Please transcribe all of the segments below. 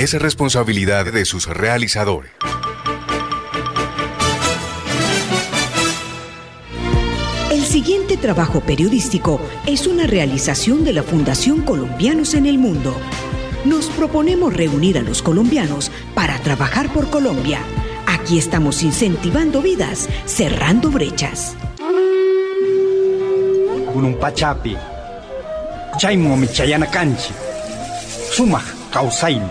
es responsabilidad de sus realizadores. El siguiente trabajo periodístico es una realización de la Fundación Colombianos en el Mundo. Nos proponemos reunir a los colombianos para trabajar por Colombia. Aquí estamos incentivando vidas, cerrando brechas. Gunung Pachapi, Chaimo Michayana Canchi, Sumaj Causain.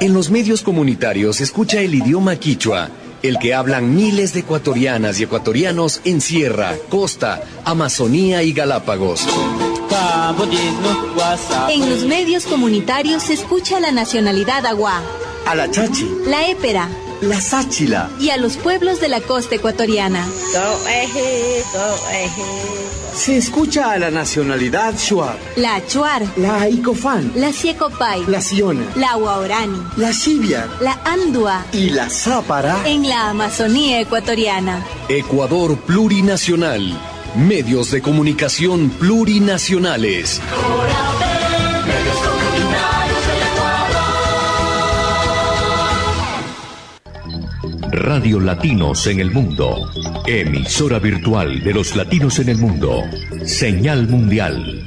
En los medios comunitarios escucha el idioma quichua, el que hablan miles de ecuatorianas y ecuatorianos en Sierra, Costa, Amazonía y Galápagos. En los medios comunitarios se escucha la nacionalidad agua, A la Chachi, la épera la Sáchila, y a los pueblos de la costa ecuatoriana. se escucha a la nacionalidad Shuar, La achuar, la Icofán, la siecopay, la Siona, la guaorani, la Sibia la andua, y la Zápara. en la Amazonía ecuatoriana. Ecuador Plurinacional. Medios de comunicación plurinacionales. Radio Latinos en el Mundo. Emisora virtual de los latinos en el mundo. Señal mundial.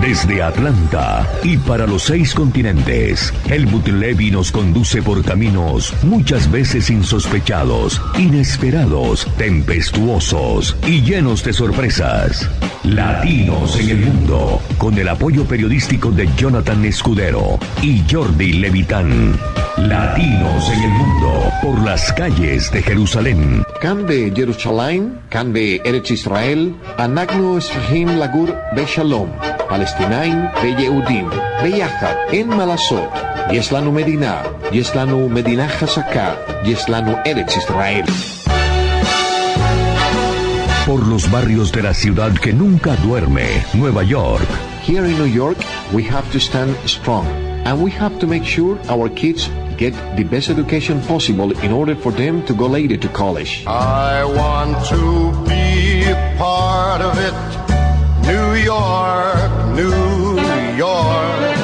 Desde Atlanta y para los seis continentes, Helmut Levy nos conduce por caminos muchas veces insospechados, inesperados, tempestuosos y llenos de sorpresas. Latinos en el mundo, con el apoyo periodístico de Jonathan Escudero y Jordi Levitán. Latinos en el mundo, por las calles de Jerusalén. Canbe Jerusalén, Canbe Eretz Israel, Anagno Esrahim Lagur Beshalom. פלסטינאים ויהודים, ביחד, אין מה לעשות. יש לנו מדינה, יש לנו מדינה חזקה, יש לנו ארץ ישראל. Por los barrios de la ciudad que nunca duerme, Nueva York. Here in New York, we have to stand strong, and we have to make sure our kids get the best education possible in order for them to go later to college. I want to be a part of it. New York, New York.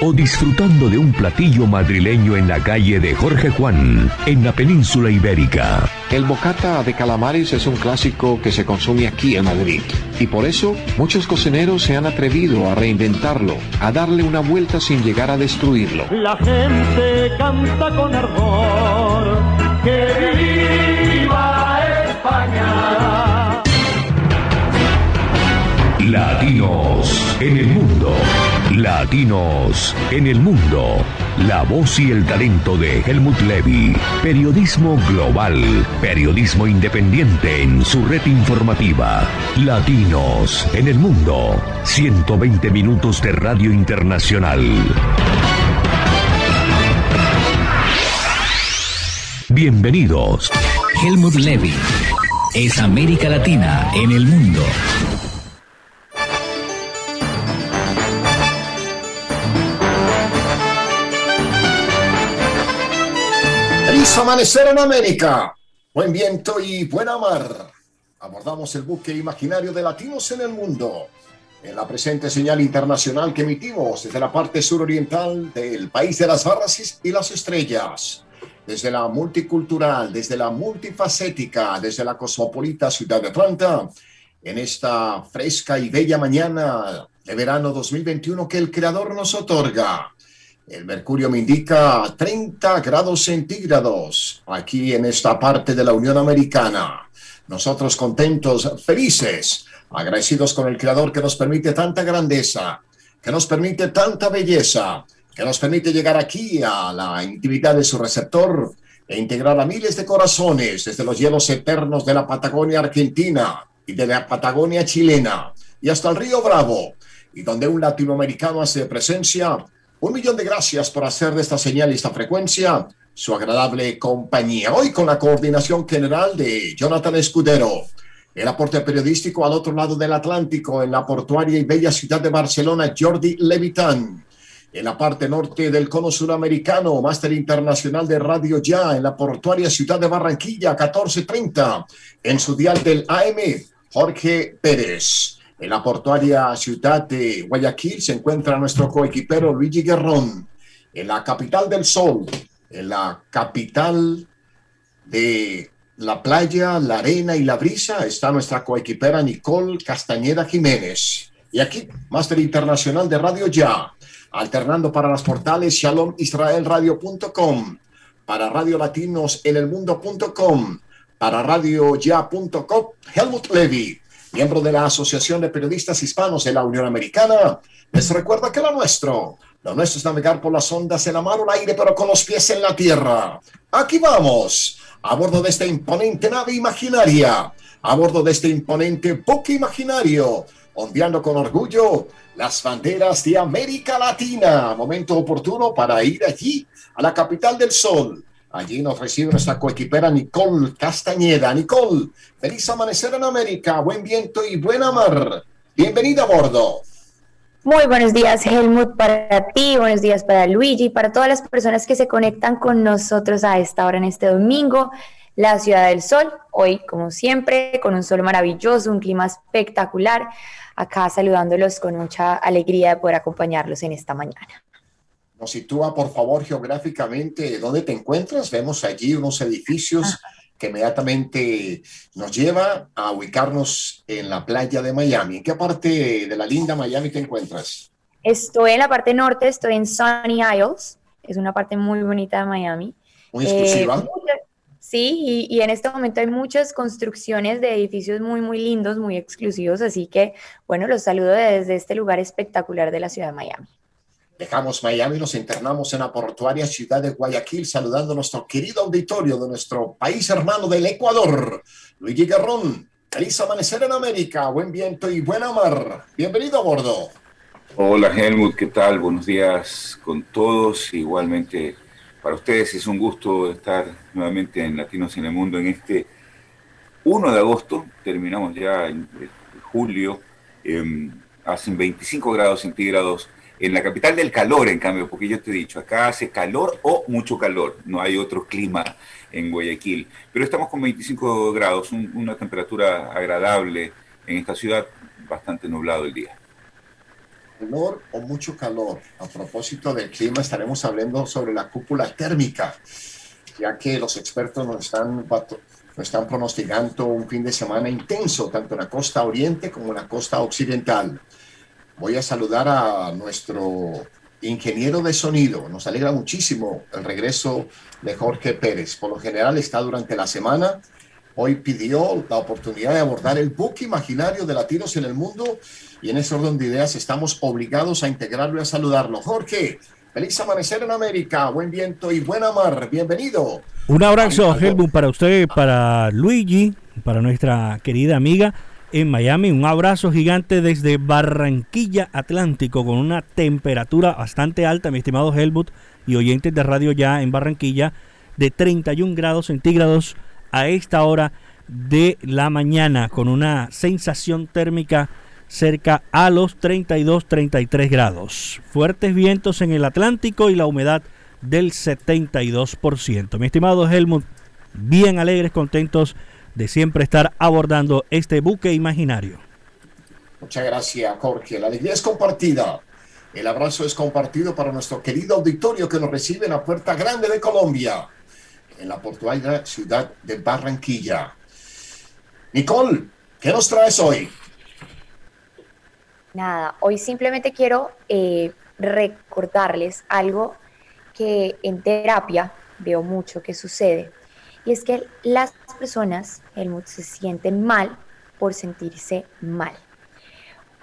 O disfrutando de un platillo madrileño en la calle de Jorge Juan, en la península ibérica. El bocata de calamares es un clásico que se consume aquí en Madrid y por eso muchos cocineros se han atrevido a reinventarlo, a darle una vuelta sin llegar a destruirlo. La gente canta con ardor que viva España. Latinos en el mundo. Latinos en el mundo. La voz y el talento de Helmut Levy. Periodismo global. Periodismo independiente en su red informativa. Latinos en el mundo. 120 minutos de radio internacional. Bienvenidos. Helmut Levy es América Latina en el mundo. Amanecer en América. Buen viento y buena mar. Abordamos el buque imaginario de latinos en el mundo. En la presente señal internacional que emitimos desde la parte suroriental del país de las barras y las estrellas. Desde la multicultural, desde la multifacética, desde la cosmopolita ciudad de Atlanta. En esta fresca y bella mañana de verano 2021 que el Creador nos otorga. El mercurio me indica 30 grados centígrados aquí en esta parte de la Unión Americana. Nosotros contentos, felices, agradecidos con el Creador que nos permite tanta grandeza, que nos permite tanta belleza, que nos permite llegar aquí a la intimidad de su receptor e integrar a miles de corazones desde los hielos eternos de la Patagonia Argentina y de la Patagonia chilena y hasta el río Bravo, y donde un latinoamericano hace presencia un millón de gracias por hacer de esta señal y esta frecuencia su agradable compañía. Hoy con la coordinación general de Jonathan Escudero, el aporte periodístico al otro lado del Atlántico, en la portuaria y bella ciudad de Barcelona, Jordi Levitán. En la parte norte del cono suramericano, máster internacional de Radio Ya, en la portuaria ciudad de Barranquilla, 1430, en su dial del AM, Jorge Pérez En la portuaria ciudad de Guayaquil se encuentra nuestro coequipero Luigi Guerrón. En la capital del sol, en la capital de la playa, la arena y la brisa, está nuestra coequipera Nicole Castañeda Jiménez. Y aquí, Máster Internacional de Radio Ya, alternando para las portales shalom-israel-radio.com, para Radio Latinos en el mundo.com, para radioya.com, Helmut Levy, miembro de la Asociación de Periodistas Hispanos de la Unión Americana, les recuerda que lo nuestro, lo nuestro es navegar por las ondas en la mar o el aire, pero con los pies en la tierra. Aquí vamos, a bordo de esta imponente nave imaginaria, a bordo de este imponente buque imaginario, ondeando con orgullo las banderas de América Latina. Momento oportuno para ir allí, a la capital del sol. Allí nos recibe nuestra coequipera Nicole Castañeda. Nicole, feliz amanecer en América, buen viento y buena mar. Bienvenida a bordo. Muy buenos días, Helmut, para ti, buenos días para Luigi, para todas las personas que se conectan con nosotros a esta hora en este domingo. La ciudad del sol, hoy como siempre, con un sol maravilloso, un clima espectacular, acá saludándolos con mucha alegría de poder acompañarlos en esta mañana. Nos sitúa, por favor, geográficamente dónde te encuentras. Vemos allí unos edificios que inmediatamente nos lleva a ubicarnos en la playa de Miami. ¿En qué parte de la linda Miami te encuentras? Estoy en la parte norte, estoy en Sunny Isles, es una parte muy bonita de Miami. Muy exclusiva. Eh, sí, y, y, en este momento hay muchas construcciones de edificios muy, muy lindos, muy exclusivos, así que, bueno, los saludo desde este lugar espectacular de la ciudad de Miami. Dejamos Miami y nos internamos en la portuaria ciudad de Guayaquil, saludando a nuestro querido auditorio de nuestro país hermano del Ecuador, Luigi Garrón. Feliz amanecer en América, buen viento y buena mar. Bienvenido a bordo. Hola Helmut, ¿qué tal? Buenos días con todos. Igualmente para ustedes es un gusto estar nuevamente en Latinos en el Mundo en este 1 de agosto. Terminamos ya en julio. Eh, hacen 25 grados centígrados en la capital del calor, en cambio, porque yo te he dicho, acá hace calor o mucho calor, no hay otro clima en Guayaquil. Pero estamos con 25 grados, una temperatura agradable en esta ciudad, bastante nublado el día. Calor o mucho calor. A propósito del clima, estaremos hablando sobre la cúpula térmica, ya que los expertos nos están, nos están pronosticando un fin de semana intenso, tanto en la costa oriente como en la costa occidental. Voy a saludar a nuestro ingeniero de sonido. Nos alegra muchísimo el regreso de Jorge Pérez. Por lo general está durante la semana. Hoy pidió la oportunidad de abordar el buque imaginario de latinos en el mundo y en ese orden de ideas estamos obligados a integrarlo y a saludarlo. Jorge, feliz amanecer en América, buen viento y buena mar. Bienvenido. Un abrazo, Helmut, para usted, para Luigi, para nuestra querida amiga en Miami. Un abrazo gigante desde Barranquilla Atlántico con una temperatura bastante alta, mi estimado Helmut y oyentes de radio ya en Barranquilla, de 31 grados centígrados a esta hora de la mañana con una sensación térmica cerca a los 32-33 grados. Fuertes vientos en el Atlántico y la humedad del 72%. Mi estimado Helmut, bien alegres, contentos de siempre estar abordando este buque imaginario. Muchas gracias, Jorge. La alegría es compartida. El abrazo es compartido para nuestro querido auditorio que nos recibe en la Puerta Grande de Colombia, en la portuaria ciudad de Barranquilla. Nicole, ¿qué nos traes hoy? Nada, hoy simplemente quiero eh, recordarles algo que en terapia veo mucho que sucede y es que las personas, se sienten mal por sentirse mal.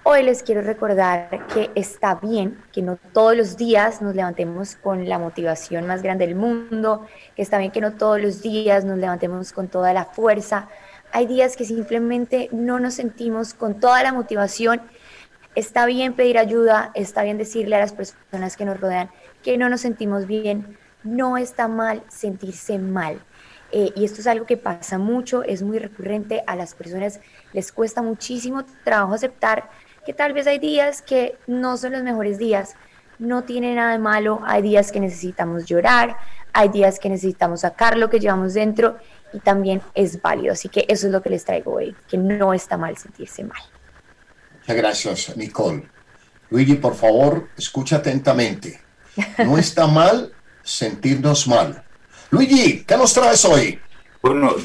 Hoy les quiero recordar que está bien que no todos los días nos levantemos con la motivación más grande del mundo, que está bien que no todos los días nos levantemos con toda la fuerza. Hay días que simplemente no nos sentimos con toda la motivación. Está bien pedir ayuda, está bien decirle a las personas que nos rodean que no nos sentimos bien. No está mal sentirse mal. Eh, y esto es algo que pasa mucho, es muy recurrente, a las personas les cuesta muchísimo trabajo aceptar que tal vez hay días que no son los mejores días, no tiene nada de malo, hay días que necesitamos llorar, hay días que necesitamos sacar lo que llevamos dentro y también es válido, así que eso es lo que les traigo hoy, que no está mal sentirse mal. Muchas gracias, Nicole. Luigi, por favor, escucha atentamente. No está mal sentirnos mal. Luigi, ¿qué nos traes hoy? Bueno,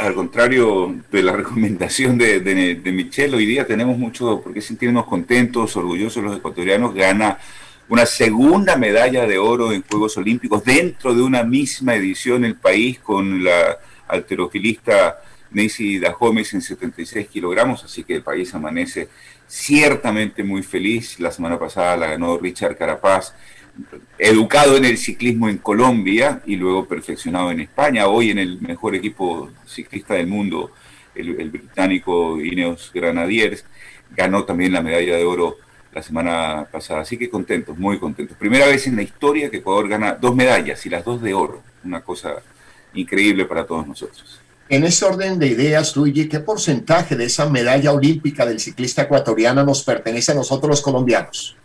al contrario de la recomendación de, de, Michelle, hoy día tenemos mucho por qué sentirnos contentos, orgullosos los ecuatorianos. Gana una segunda medalla de oro en Juegos Olímpicos dentro de una misma edición el país con la alterofilista Nancy Dahomes en 76 kilogramos, así que el país amanece ciertamente muy feliz. La semana pasada la ganó Richard Carapaz educado en el ciclismo en Colombia y luego perfeccionado en España, hoy en el mejor equipo ciclista del mundo, el, británico Ineos Granadiers, ganó también la medalla de oro la semana pasada, así que contentos, muy contentos. Primera vez en la historia que Ecuador gana dos medallas y las dos de oro, una cosa increíble para todos nosotros. En ese orden de ideas, Luigi, ¿qué porcentaje de esa medalla olímpica del ciclista ecuatoriano nos pertenece a nosotros los colombianos?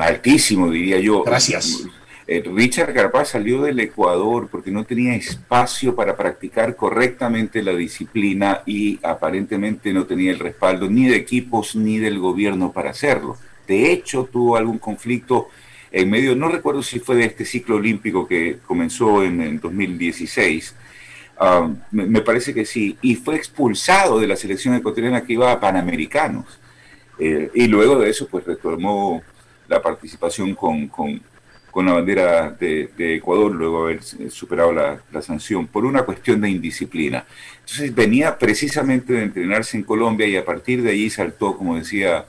Altísimo, diría yo. Gracias. Eh, Richard Carapaz salió del Ecuador porque no tenía espacio para practicar correctamente la disciplina y aparentemente no tenía el respaldo ni de equipos ni del gobierno para hacerlo. De hecho, tuvo algún conflicto en medio, no recuerdo si fue de este ciclo olímpico que comenzó en, 2016, ah, me, parece que sí, y fue expulsado de la selección ecuatoriana que iba a Panamericanos. Eh, y luego de eso, pues retomó la participación con, con, la bandera de, Ecuador, luego de haber superado la, sanción, por una cuestión de indisciplina. Entonces venía precisamente de entrenarse en Colombia y a partir de allí saltó, como decía,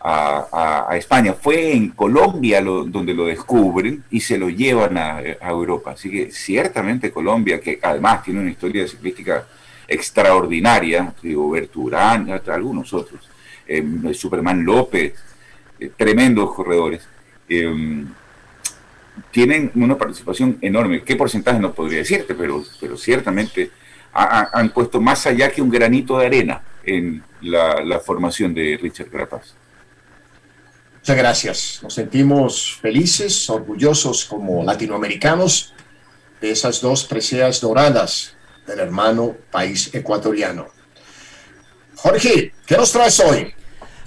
a, España. Fue en Colombia donde lo descubren y se lo llevan a, Europa. Así que ciertamente Colombia, que además tiene una historia ciclística extraordinaria, digo, Berturán, algunos otros, eh, Superman López, eh, tremendos corredores. Eh, tienen una participación enorme. ¿Qué porcentaje no podría decirte? Pero, pero ciertamente han puesto más allá que un granito de arena en la, formación de Richard Carapaz. Muchas gracias. Nos sentimos felices, orgullosos como latinoamericanos de esas dos preseas doradas del hermano país ecuatoriano. Jorge, ¿qué nos traes hoy?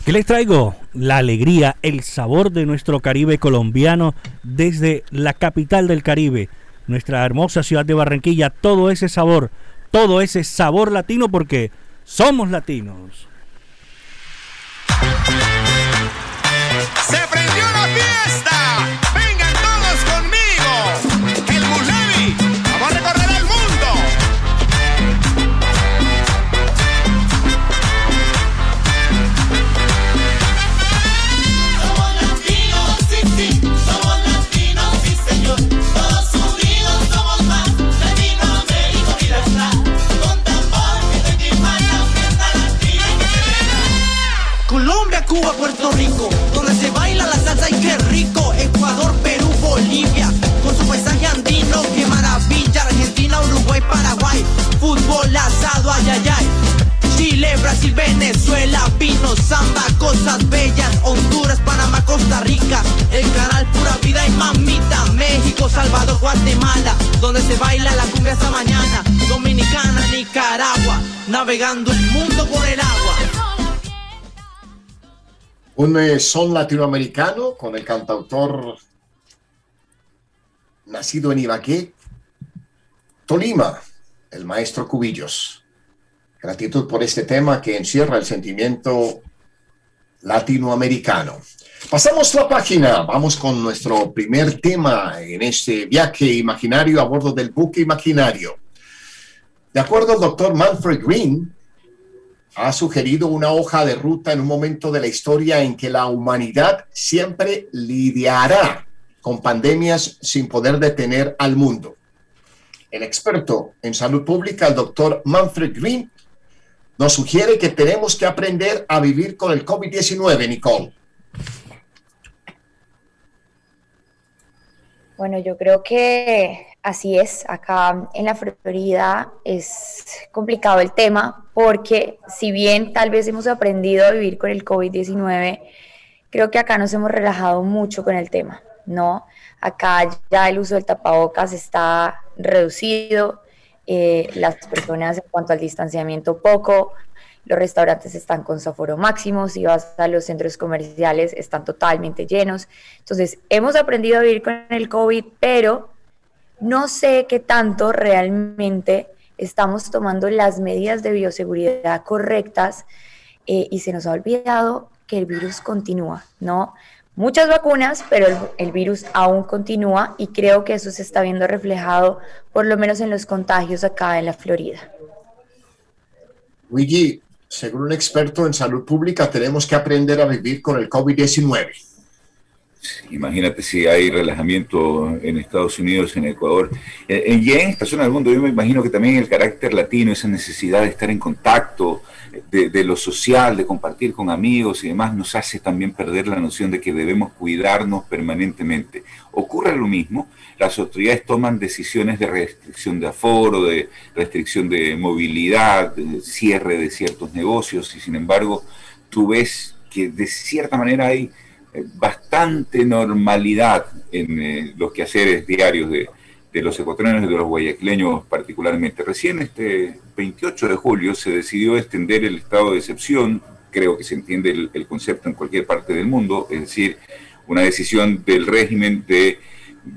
¿Qué les traigo? La alegría, el sabor de nuestro Caribe colombiano desde la capital del Caribe, nuestra hermosa ciudad de Barranquilla, todo ese sabor, todo ese sabor latino porque somos latinos. Se son latinoamericano con el cantautor nacido en Ibaqué, Tolima, el maestro Cubillos. Gratitud por este tema que encierra el sentimiento latinoamericano. Pasamos la página, vamos con nuestro primer tema en este viaje imaginario a bordo del buque imaginario. De acuerdo al doctor Manfred Green, ha sugerido una hoja de ruta en un momento de la historia en que la humanidad siempre lidiará con pandemias sin poder detener al mundo. El experto en salud pública, el doctor Manfred Green, nos sugiere que tenemos que aprender a vivir con el COVID-19, Nicole. Bueno, yo creo que Así es, acá en la Florida es complicado el tema porque si bien tal vez hemos aprendido a vivir con el COVID-19, creo que acá nos hemos relajado mucho con el tema, ¿no? Acá ya el uso del tapabocas está reducido, eh, las personas en cuanto al distanciamiento poco, los restaurantes están con su aforo máximo, si vas a los centros comerciales están totalmente llenos. Entonces, hemos aprendido a vivir con el COVID, pero no sé qué tanto realmente estamos tomando las medidas de bioseguridad correctas eh, y se nos ha olvidado que el virus continúa, ¿no? Muchas vacunas, pero el, el, virus aún continúa y creo que eso se está viendo reflejado por lo menos en los contagios acá en la Florida. Luigi, según un experto en salud pública, tenemos que aprender a vivir con el COVID-19. Imagínate si hay relajamiento en Estados Unidos, en Ecuador. Eh, y en esta zona del mundo, yo me imagino que también el carácter latino, esa necesidad de estar en contacto, de, de, lo social, de compartir con amigos y demás, nos hace también perder la noción de que debemos cuidarnos permanentemente. Ocurre lo mismo, las autoridades toman decisiones de restricción de aforo, de restricción de movilidad, de cierre de ciertos negocios y sin embargo tú ves que de cierta manera hay eh, bastante normalidad en eh, los quehaceres diarios de, de los ecuatorianos y de los guayaquileños particularmente. Recién este 28 de julio se decidió extender el estado de excepción, creo que se entiende el, concepto en cualquier parte del mundo, es decir, una decisión del régimen de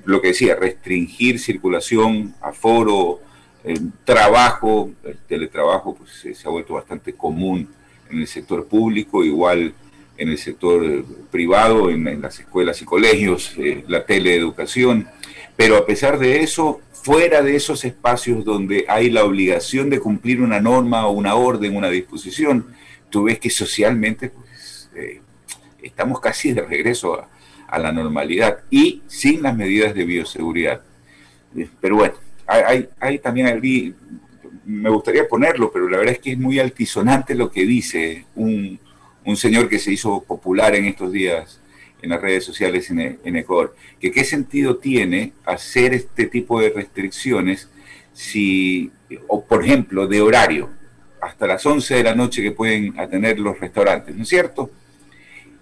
lo que decía, restringir circulación, aforo, eh, trabajo, el teletrabajo pues, se ha vuelto bastante común en el sector público, igual en el sector eh, privado, en, las escuelas y colegios, eh, la teleeducación, pero a pesar de eso, fuera de esos espacios donde hay la obligación de cumplir una norma o una orden, una disposición, tú ves que socialmente pues, eh, estamos casi de regreso a, la normalidad y sin las medidas de bioseguridad. Pero bueno, hay, también ahí, me gustaría ponerlo, pero la verdad es que es muy altisonante lo que dice un, un señor que se hizo popular en estos días en las redes sociales en, en, Ecuador, que qué sentido tiene hacer este tipo de restricciones si, o por ejemplo, de horario, hasta las 11 de la noche que pueden atender los restaurantes, ¿no es cierto?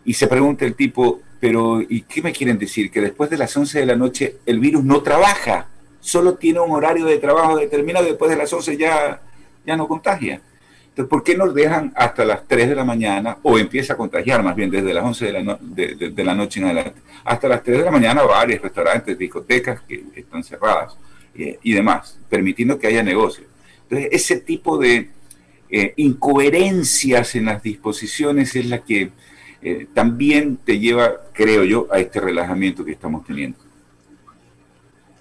Y se pregunta el tipo, pero ¿y qué me quieren decir? Que después de las 11 de la noche el virus no trabaja, solo tiene un horario de trabajo determinado, después de las 11 ya, ya no contagia. Entonces, ¿por qué nos dejan hasta las 3 de la mañana o empieza a contagiar más bien desde las 11 de la, de, de, la noche en adelante? Hasta las 3 de la mañana bares, restaurantes, discotecas que están cerradas eh, y demás, permitiendo que haya negocio. Entonces, ese tipo de eh, incoherencias en las disposiciones es la que eh, también te lleva, creo yo, a este relajamiento que estamos teniendo.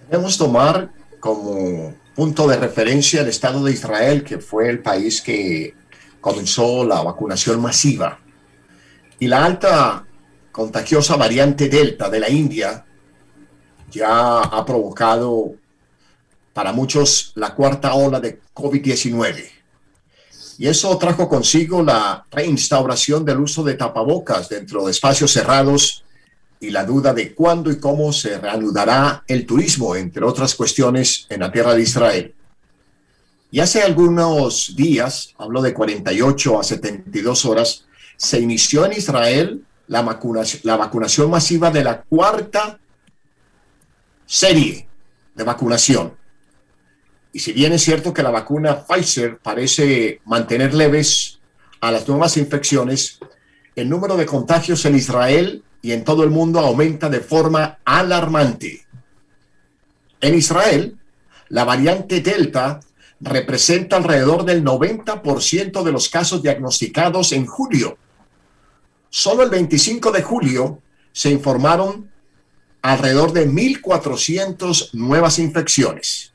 Debemos tomar como punto de referencia el Estado de Israel, que fue el país que comenzó la vacunación masiva. Y la alta contagiosa variante Delta de la India ya ha provocado para muchos la cuarta ola de COVID-19. Y eso trajo consigo la reinstauración del uso de tapabocas dentro de espacios cerrados y la duda de cuándo y cómo se reanudará el turismo, entre otras cuestiones, en la tierra de Israel. Y hace algunos días, hablo de 48 a 72 horas, se inició en Israel la vacunación, la vacunación masiva de la cuarta serie de vacunación. Y si bien es cierto que la vacuna Pfizer parece mantener leves a las nuevas infecciones, el número de contagios en Israel y en todo el mundo aumenta de forma alarmante. En Israel, la variante Delta representa alrededor del 90% de los casos diagnosticados en julio. Solo el 25 de julio se informaron alrededor de 1.400 nuevas infecciones.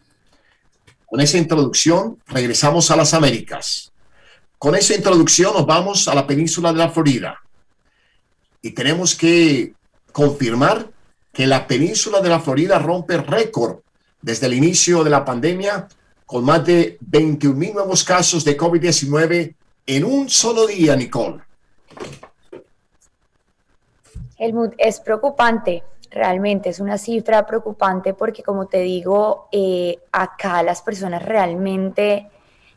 Con esa introducción regresamos a las Américas. Con esa introducción nos vamos a la península de la Florida y tenemos que confirmar que la península de la Florida rompe récord desde el inicio de la pandemia con más de 21 mil nuevos casos de COVID-19 en un solo día, Nicole. Helmut, es preocupante, realmente es una cifra preocupante porque como te digo, eh, acá las personas realmente,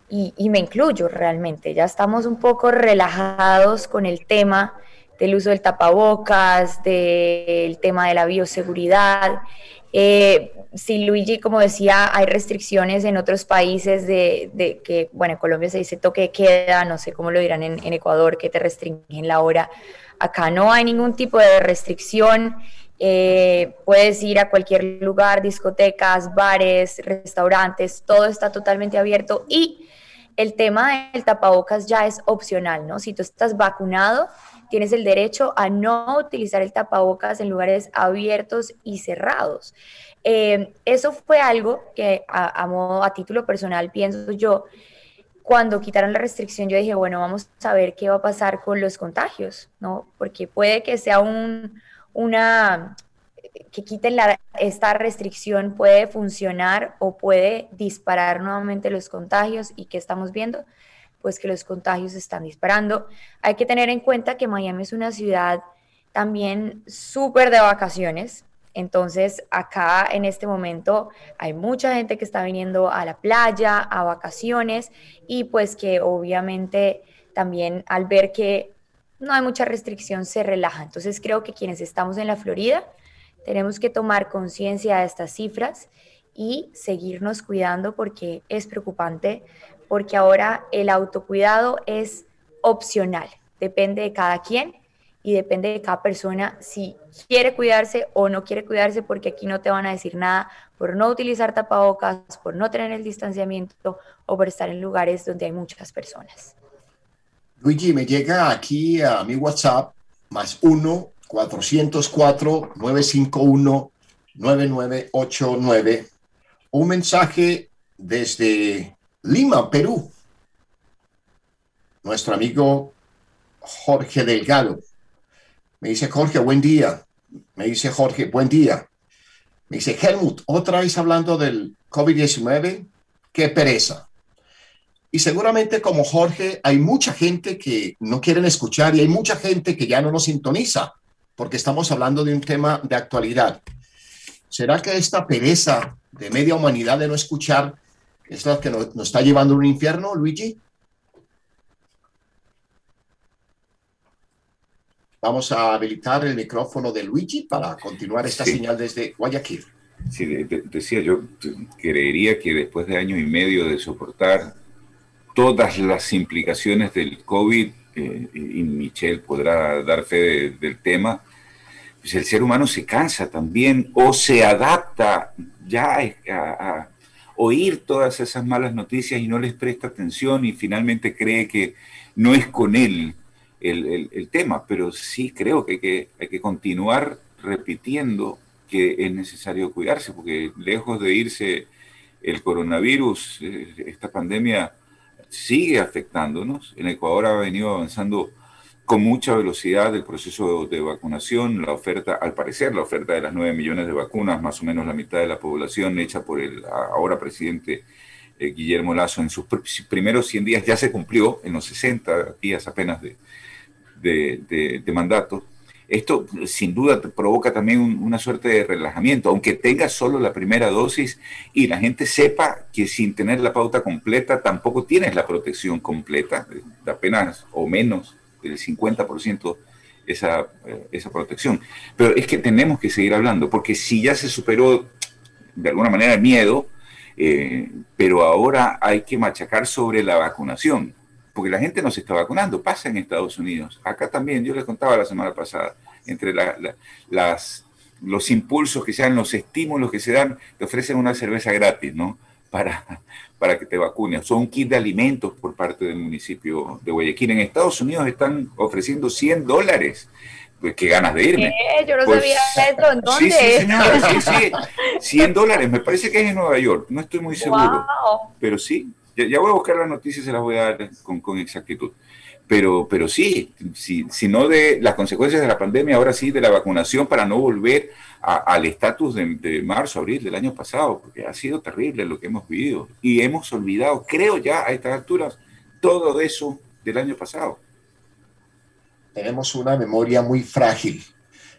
y, y me incluyo realmente, ya estamos un poco relajados con el tema del uso del tapabocas, del tema de la bioseguridad. Eh, si Luigi, como decía, hay restricciones en otros países de, que, bueno, en Colombia se dice toque de queda, no sé cómo lo dirán en, en Ecuador, que te restringen la hora. Acá no hay ningún tipo de restricción. Eh, puedes ir a cualquier lugar, discotecas, bares, restaurantes, todo está totalmente abierto y el tema del tapabocas ya es opcional, ¿no? Si tú estás vacunado, tienes el derecho a no utilizar el tapabocas en lugares abiertos y cerrados. Eh, eso fue algo que a, modo, a título personal pienso yo, cuando quitaron la restricción, yo dije, bueno, vamos a ver qué va a pasar con los contagios, ¿no? Porque puede que sea un, una, que quiten esta restricción puede funcionar o puede disparar nuevamente los contagios y que estamos viendo pues que los contagios están disparando. Hay que tener en cuenta que Miami es una ciudad también súper de vacaciones, entonces acá en este momento hay mucha gente que está viniendo a la playa, a vacaciones y pues que obviamente también al ver que no hay mucha restricción, se relaja. Entonces creo que quienes estamos en la Florida tenemos que tomar conciencia de estas cifras y seguirnos cuidando porque es preocupante, porque ahora el autocuidado es opcional, depende de cada quien y depende de cada persona si quiere cuidarse o no quiere cuidarse, porque aquí no te van a decir nada por no utilizar tapabocas, por no tener el distanciamiento o por estar en lugares donde hay muchas personas. Luigi, me llega aquí a mi WhatsApp más 1-404-951-9989 un mensaje desde Lima, Perú. Nuestro amigo Jorge Delgado. Me dice Jorge, buen día. Me dice Jorge, buen día. Me dice Helmut, otra vez hablando del COVID-19, qué pereza. Y seguramente como Jorge, hay mucha gente que no quieren escuchar y hay mucha gente que ya no nos sintoniza porque estamos hablando de un tema de actualidad. ¿Será que esta pereza de media humanidad de no escuchar es la que nos, está llevando a un infierno, Luigi? Vamos a habilitar el micrófono de Luigi para continuar esta señal desde Guayaquil. Sí, decía yo, creería que después de año y medio de soportar todas las implicaciones del COVID, eh, y Michelle podrá dar fe del tema, pues el ser humano se cansa también o se adapta ya a, oír todas esas malas noticias y no les presta atención y finalmente cree que no es con él el, tema, pero sí creo que hay, que hay que continuar repitiendo que es necesario cuidarse, porque lejos de irse el coronavirus, eh, esta pandemia sigue afectándonos. En Ecuador ha venido avanzando con mucha velocidad el proceso de vacunación, la oferta, al parecer, la oferta de las 9 millones de vacunas, más o menos la mitad de la población hecha por el ahora presidente eh, Guillermo Lazo en sus primeros 100 días ya se cumplió, en los 60 días apenas de, de, de mandato. Esto sin duda provoca también una suerte de relajamiento, aunque tenga solo la primera dosis y la gente sepa que sin tener la pauta completa tampoco tienes la protección completa, de apenas o menos del 50% esa, eh, esa protección. Pero es que tenemos que seguir hablando, porque si ya se superó de alguna manera el miedo, eh, pero ahora hay que machacar sobre la vacunación porque la gente no se está vacunando, pasa en Estados Unidos, acá también, yo les contaba la semana pasada, entre las, los impulsos que se dan, los estímulos que se dan, te ofrecen una cerveza gratis, ¿no? Para, para que te vacunes. Son un kit de alimentos por parte del municipio de Guayaquil. En Estados Unidos están ofreciendo 100 dólares. Pues qué ganas de irme. Yo no pues, sabía eso. ¿En dónde? Sí, sí, señora, sí, sí. 100 dólares, me parece que es en Nueva York, no estoy muy seguro. Pero sí, ya, voy a buscar las noticias y se las voy a dar con, con exactitud. Pero, pero sí, si, si, no de las consecuencias de la pandemia, ahora sí de la vacunación para no volver al estatus de, de, marzo, abril del año pasado, porque ha sido terrible lo que hemos vivido. Y hemos olvidado, creo ya a estas alturas, todo eso del año pasado. Tenemos una memoria muy frágil.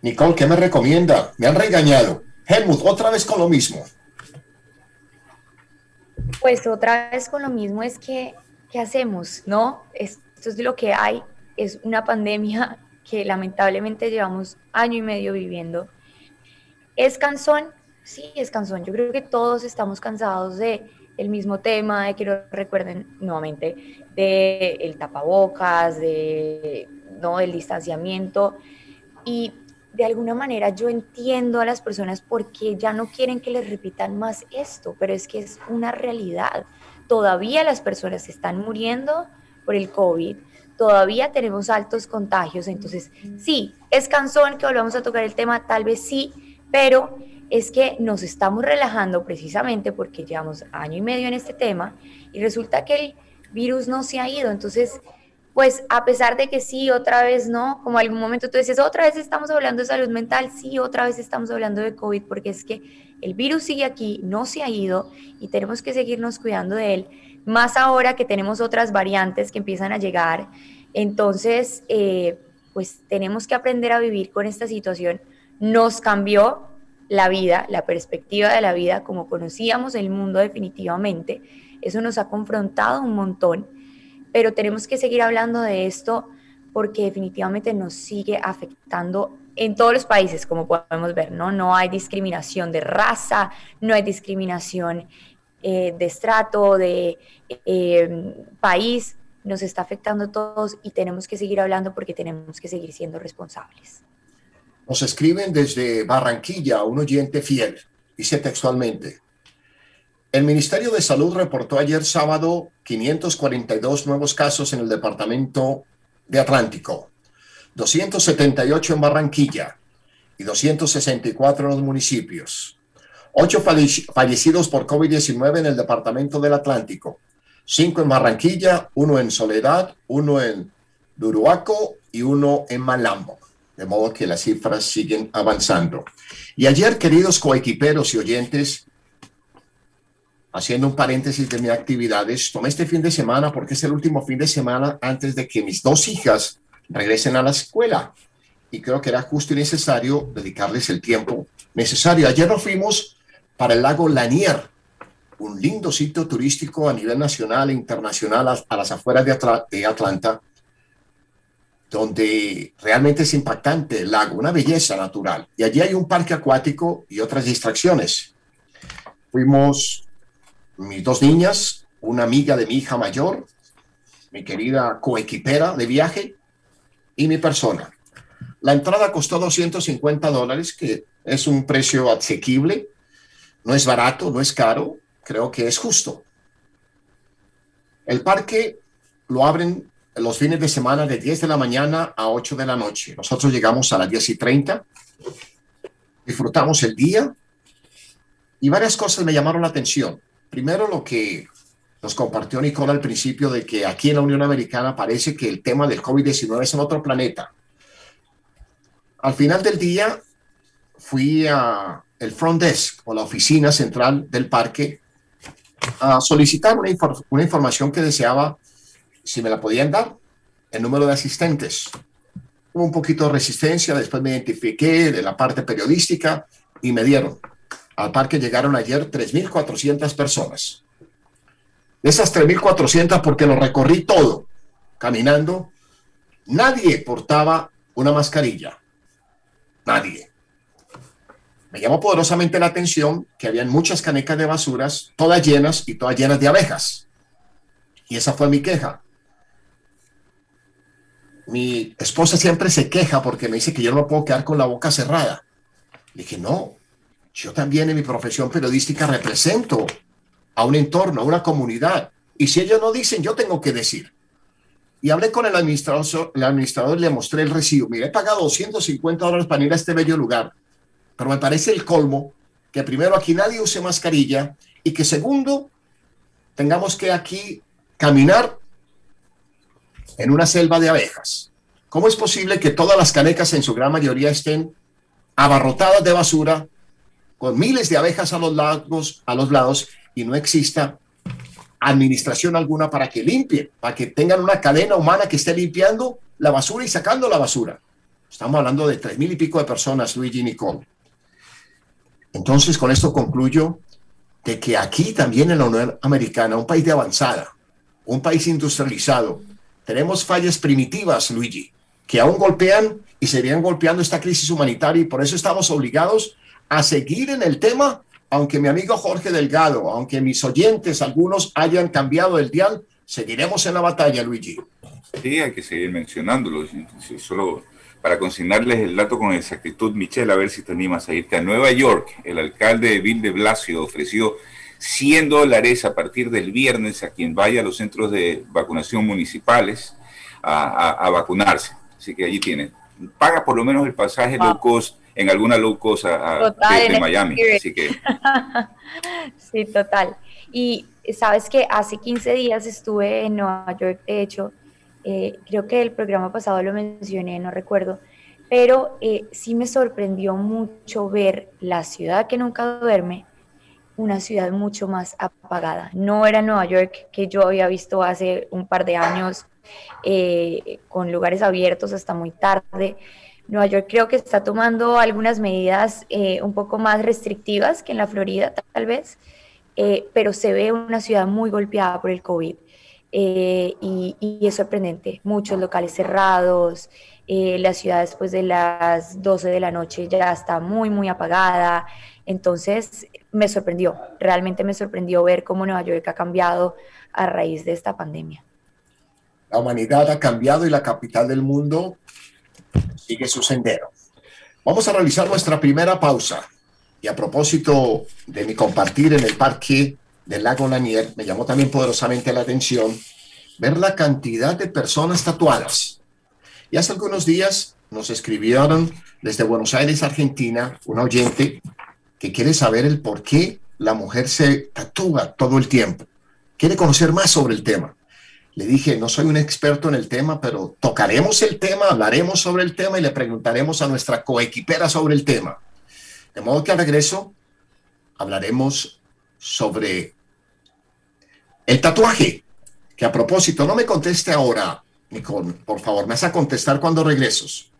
Nicole, ¿qué me recomienda? Me han regañado. Helmut, otra vez con lo mismo. Pues otra vez con lo mismo es que, ¿qué hacemos? ¿No? Esto es lo que hay, es una pandemia que lamentablemente llevamos año y medio viviendo. ¿Es cansón? Sí, es cansón. Yo creo que todos estamos cansados de el mismo tema, de que lo recuerden nuevamente, de el tapabocas, de no del distanciamiento y de alguna manera yo entiendo a las personas porque ya no quieren que les repitan más esto, pero es que es una realidad. Todavía las personas están muriendo por el COVID, todavía tenemos altos contagios, entonces sí, es cansón que volvamos a tocar el tema, tal vez sí, pero es que nos estamos relajando precisamente porque llevamos año y medio en este tema y resulta que el virus no se ha ido, entonces pues a pesar de que sí, otra vez no, como algún momento tú dices, otra vez estamos hablando de salud mental, sí, otra vez estamos hablando de COVID, porque es que el virus sigue aquí, no se ha ido y tenemos que seguirnos cuidando de él, más ahora que tenemos otras variantes que empiezan a llegar. Entonces, eh, pues tenemos que aprender a vivir con esta situación. Nos cambió la vida, la perspectiva de la vida, como conocíamos el mundo definitivamente. Eso nos ha confrontado un montón pero tenemos que seguir hablando de esto porque definitivamente nos sigue afectando en todos los países, como podemos ver, ¿no? No hay discriminación de raza, no hay discriminación eh, de estrato, de eh, país, nos está afectando a todos y tenemos que seguir hablando porque tenemos que seguir siendo responsables. Nos escriben desde Barranquilla un oyente fiel, dice textualmente, el Ministerio de Salud reportó ayer sábado 542 nuevos casos en el departamento de Atlántico, 278 en Barranquilla y 264 en los municipios. Ocho fallecidos por COVID-19 en el departamento del Atlántico, cinco en Barranquilla, uno en Soledad, uno en Duruaco y uno en Malambo. De modo que las cifras siguen avanzando. Y ayer, queridos coequiperos y oyentes, haciendo un paréntesis de mis actividades, tomé este fin de semana porque es el último fin de semana antes de que mis dos hijas regresen a la escuela. Y creo que era justo y necesario dedicarles el tiempo necesario. Ayer nos fuimos para el lago Lanier, un lindo sitio turístico a nivel nacional e internacional a, las afueras de, Atlanta, donde realmente es impactante el lago, una belleza natural. Y allí hay un parque acuático y otras distracciones. Fuimos mis dos niñas, una amiga de mi hija mayor, mi querida coequipera de viaje y mi persona. La entrada costó 250 dólares, que es un precio asequible, no es barato, no es caro, creo que es justo. El parque lo abren los fines de semana de 10 de la mañana a 8 de la noche. Nosotros llegamos a las 10 y 30, disfrutamos el día y varias cosas me llamaron la atención. Primero, lo que nos compartió Nicole al principio de que aquí en la Unión Americana parece que el tema del COVID-19 es en otro planeta. Al final del día, fui a el front desk o la oficina central del parque a solicitar una información que deseaba, si me la podían dar, el número de asistentes. Hubo un poquito de resistencia, después me identifiqué de la parte periodística y me dieron. Al parque llegaron ayer 3.400 personas. De esas 3.400, porque lo recorrí todo, caminando, nadie portaba una mascarilla. Nadie. Me llamó poderosamente la atención que habían muchas canecas de basuras, todas llenas y todas llenas de abejas. Y esa fue mi queja. Mi esposa siempre se queja porque me dice que yo no puedo quedar con la boca cerrada. Le dije, no, yo también en mi profesión periodística represento a un entorno, a una comunidad. Y si ellos no dicen, yo tengo que decir. Y hablé con el administrador, le mostré el recibo. Mire, he pagado 250 dólares para ir a este bello lugar. Pero me parece el colmo que primero aquí nadie use mascarilla y que segundo, tengamos que aquí caminar en una selva de abejas. ¿Cómo es posible que todas las canecas en su gran mayoría estén abarrotadas de basura con miles de abejas a los lados, a los lados y no exista administración alguna para que limpie, para que tengan una cadena humana que esté limpiando la basura y sacando la basura. Estamos hablando de tres mil y pico de personas, Luigi Nicole. Entonces, con esto concluyo de que aquí también en la Unión Americana, un país de avanzada, un país industrializado, tenemos fallas primitivas, Luigi. que aún golpean y seguirán golpeando esta crisis humanitaria y por eso estamos obligados a seguir en el tema, aunque mi amigo Jorge Delgado, aunque mis oyentes, algunos hayan cambiado el dial, seguiremos en la batalla, Luigi. Sí, hay que seguir mencionándolo. Solo para consignarles el dato con exactitud, Michelle, a ver si te animas a irte a Nueva York. El alcalde de Bill de Blasio ofreció 100 dólares a partir del viernes a quien vaya a los centros de vacunación municipales a, vacunarse. Así que allí tienen. Paga por lo menos el pasaje low cost en alguna low cost a, de, Miami. Así que... sí, total. Y sabes que hace 15 días estuve en Nueva York, de hecho, eh, creo que el programa pasado lo mencioné, no recuerdo, pero eh, sí me sorprendió mucho ver la ciudad que nunca duerme, una ciudad mucho más apagada. No era Nueva York que yo había visto hace un par de años, eh, con lugares abiertos hasta muy tarde. Nueva York creo que está tomando algunas medidas un poco más restrictivas que en la Florida, tal vez, pero se ve una ciudad muy golpeada por el COVID. Eh, y, es sorprendente. Muchos locales cerrados, eh, la ciudad después de las 12 de la noche ya está muy, muy apagada. Entonces me sorprendió, realmente me sorprendió ver cómo Nueva York ha cambiado a raíz de esta pandemia. La humanidad ha cambiado y la capital del mundo sigue su sendero. Vamos a realizar nuestra primera pausa. Y a propósito de mi compartir en el parque del lago Lanier, me llamó también poderosamente la atención ver la cantidad de personas tatuadas. Y hace algunos días nos escribieron desde Buenos Aires, Argentina, un oyente que quiere saber el por qué la mujer se tatúa todo el tiempo. Quiere conocer más sobre el tema. Le dije, no soy un experto en el tema, pero tocaremos el tema, hablaremos sobre el tema y le preguntaremos a nuestra coequipera sobre el tema. De modo que al regreso hablaremos sobre el tatuaje, que a propósito, no me conteste ahora, Nicole, por favor, me vas a contestar cuando regresos.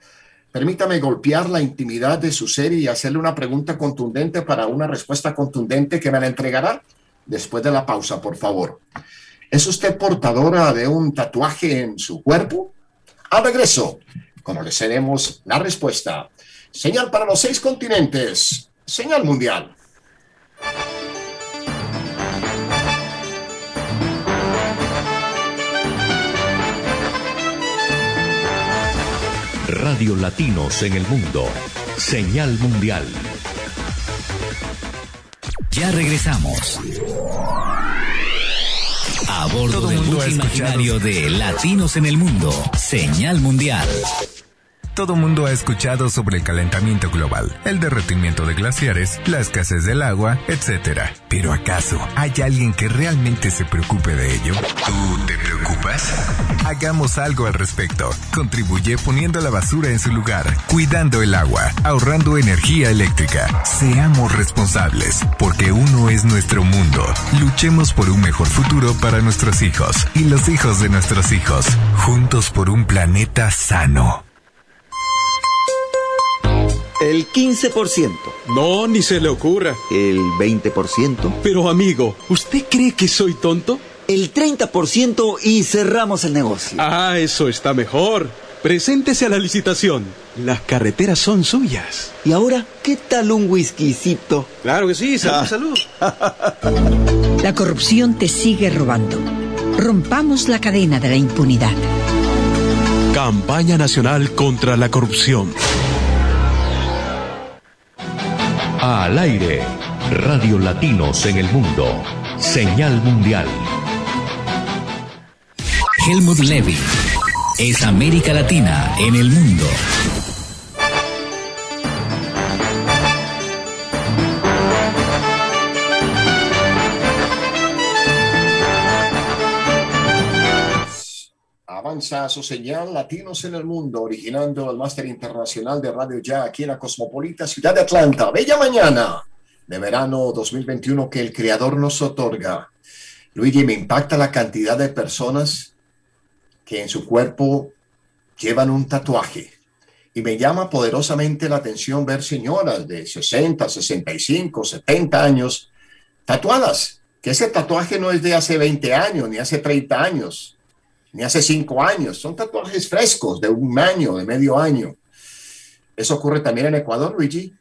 Permítame golpear la intimidad de su ser y hacerle una pregunta contundente para una respuesta contundente que me la entregará después de la pausa, por favor. ¿Es usted portadora de un tatuaje en su cuerpo? Al regreso, conoceremos la respuesta. Señal para los seis continentes. Señal mundial. Radio Latinos en el Mundo. Señal Mundial. Ya regresamos. A bordo del buque imaginario de Latinos en el Mundo. Señal Mundial. Todo mundo ha escuchado sobre el calentamiento global, el derretimiento de glaciares, la escasez del agua, etc. Pero ¿acaso hay alguien que realmente se preocupe de ello? ¿Tú te preocupas? Hagamos algo al respecto. Contribuye poniendo la basura en su lugar, cuidando el agua, ahorrando energía eléctrica. Seamos responsables, porque uno es nuestro mundo. Luchemos por un mejor futuro para nuestros hijos y los hijos de nuestros hijos, juntos por un planeta sano. El 15%. No, ni se le ocurra. El 20%. Pero amigo, ¿usted cree que soy tonto? El 30% y cerramos el negocio. Ah, eso está mejor. Preséntese a la licitación. Las carreteras son suyas. ¿Y ahora qué tal un whiskycito? Claro que sí, salud, ah. salud. La corrupción te sigue robando. Rompamos la cadena de la impunidad. Campaña Nacional contra la Corrupción. Al aire, Radio Latinos en el Mundo. Señal Mundial. Helmut Levy es América Latina en el mundo. Avanza su señal Latinos en el Mundo, originando el máster internacional de Radio Ya aquí en la cosmopolita ciudad de Atlanta. Bella mañana de verano 2021 que el Creador nos otorga. Luigi, me impacta la cantidad de personas que en su cuerpo llevan un tatuaje. Y me llama poderosamente la atención ver señoras de 60, 65, 70 años tatuadas, que ese tatuaje no es de hace 20 años ni hace 30 años ni hace cinco años, son tatuajes frescos de un año, de medio año. ¿Eso ocurre también en Ecuador, Luigi?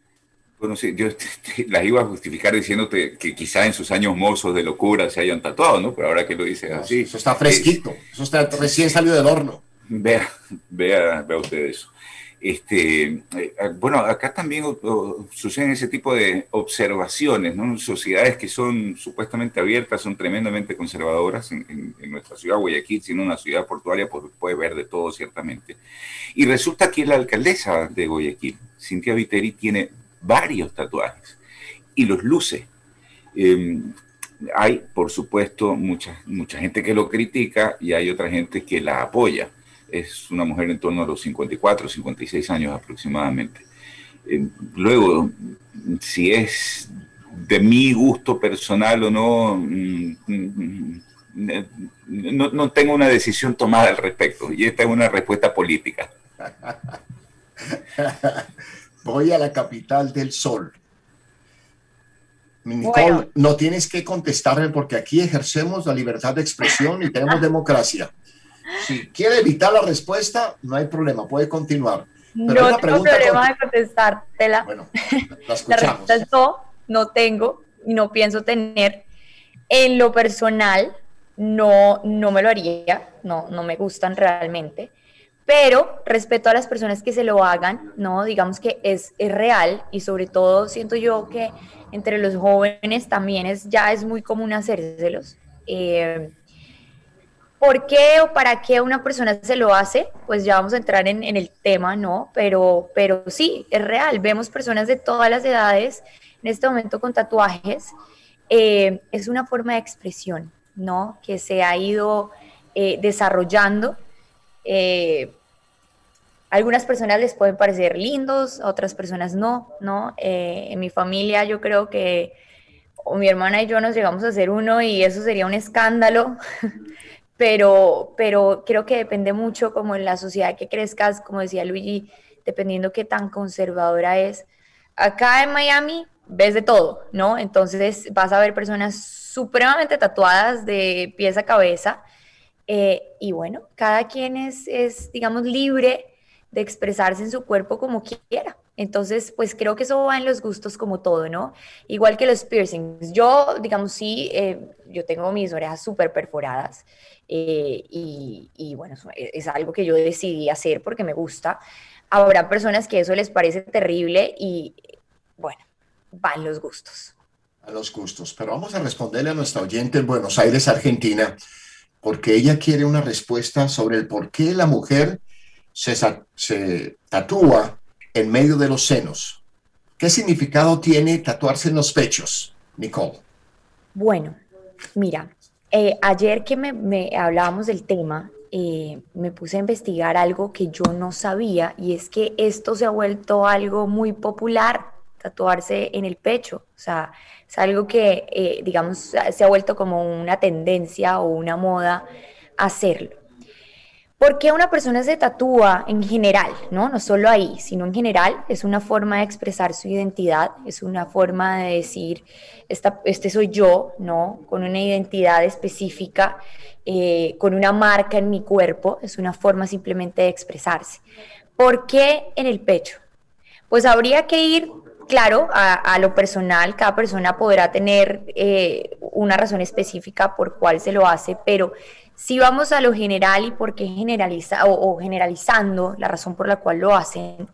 Bueno, sí, yo las iba a justificar diciéndote que quizá en sus años mozos de locura se hayan tatuado, ¿no? Pero ahora que lo dices así. Eso está fresquito, eso está recién salido del horno. Vea, vea, vea usted eso. Este, eh, bueno, acá también suceden ese tipo de observaciones, ¿no? Sociedades que son supuestamente abiertas, son tremendamente conservadoras en, nuestra ciudad, Guayaquil, siendo una ciudad portuaria, puede ver de todo ciertamente. Y resulta que la alcaldesa de Guayaquil, Cintia Viteri, tiene varios tatuajes y los luce. Em, hay, por supuesto, mucha, mucha gente que lo critica y hay otra gente que la apoya es una mujer en torno a los 54, 56 años aproximadamente. Eh, luego, si es de mi gusto personal o no, mm, mm, mm, no, no, tengo una decisión tomada al respecto. Y esta es una respuesta política. Voy a la capital del sol. Nicole, no tienes que contestarme porque aquí ejercemos la libertad de expresión y tenemos democracia. Si quiere evitar la respuesta, no hay problema, puede continuar. Pero no tengo problema de contestártela. Bueno, la, la respuesta es no, no tengo y no pienso tener. En lo personal, no, no me lo haría, no, no me gustan realmente. Pero respeto a las personas que se lo hagan, ¿no? Digamos que es, es real y sobre todo siento yo que entre los jóvenes también es, ya es muy común hacérselos. Eh, ¿Por qué o para qué una persona se lo hace? Pues ya vamos a entrar en, el tema, ¿no? Pero, pero sí, es real. Vemos personas de todas las edades en este momento con tatuajes. Eh, es una forma de expresión, ¿no? Que se ha ido eh, desarrollando. Eh, algunas personas les pueden parecer lindos, otras personas no, ¿no? en mi familia yo creo que mi hermana y yo nos llegamos a hacer uno y eso sería un escándalo. pero, pero creo que depende mucho como en la sociedad que crezcas, como decía Luigi, dependiendo qué tan conservadora es. Acá en Miami ves de todo, ¿no? Entonces vas a ver personas supremamente tatuadas de pies a cabeza. Eh, y bueno, cada quien es, es, digamos, libre de expresarse en su cuerpo como quiera. Entonces, pues creo que eso va en los gustos como todo, ¿no? Igual que los piercings. Yo, digamos, sí, eh, yo tengo mis orejas súper perforadas eh, y, bueno, es algo que yo decidí hacer porque me gusta. Habrá personas que eso les parece terrible y bueno, van los gustos. A los gustos, pero vamos a responderle a nuestra oyente en Buenos Aires, Argentina, porque ella quiere una respuesta sobre el por qué la mujer se, se tatúa en medio de los senos. ¿Qué significado tiene tatuarse en los pechos, Nicole? Bueno, mira, eh, ayer que me, hablábamos del tema, eh, me puse a investigar algo que yo no sabía y es que esto se ha vuelto algo muy popular, tatuarse en el pecho. O sea, es algo que, eh, digamos, se ha vuelto como una tendencia o una moda hacerlo. ¿Por qué una persona se tatúa en general? ¿no? no solo ahí, sino en general. Es una forma de expresar su identidad, es una forma de decir, esta, este soy yo, ¿no? con una identidad específica, eh, con una marca en mi cuerpo. Es una forma simplemente de expresarse. ¿Por qué en el pecho? Pues habría que ir claro, a, lo personal, cada persona podrá tener eh, una razón específica por cuál se lo hace, pero si vamos a lo general y por qué generaliza o, generalizando la razón por la cual lo hacen,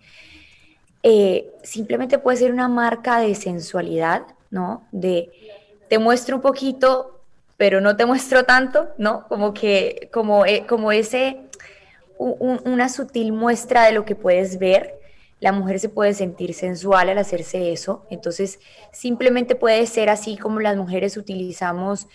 eh, simplemente puede ser una marca de sensualidad, ¿no? De te muestro un poquito, pero no te muestro tanto, ¿no? Como que, como, eh, como ese, una sutil muestra de lo que puedes ver. La mujer se puede sentir sensual al hacerse eso, entonces simplemente puede ser así como las mujeres utilizamos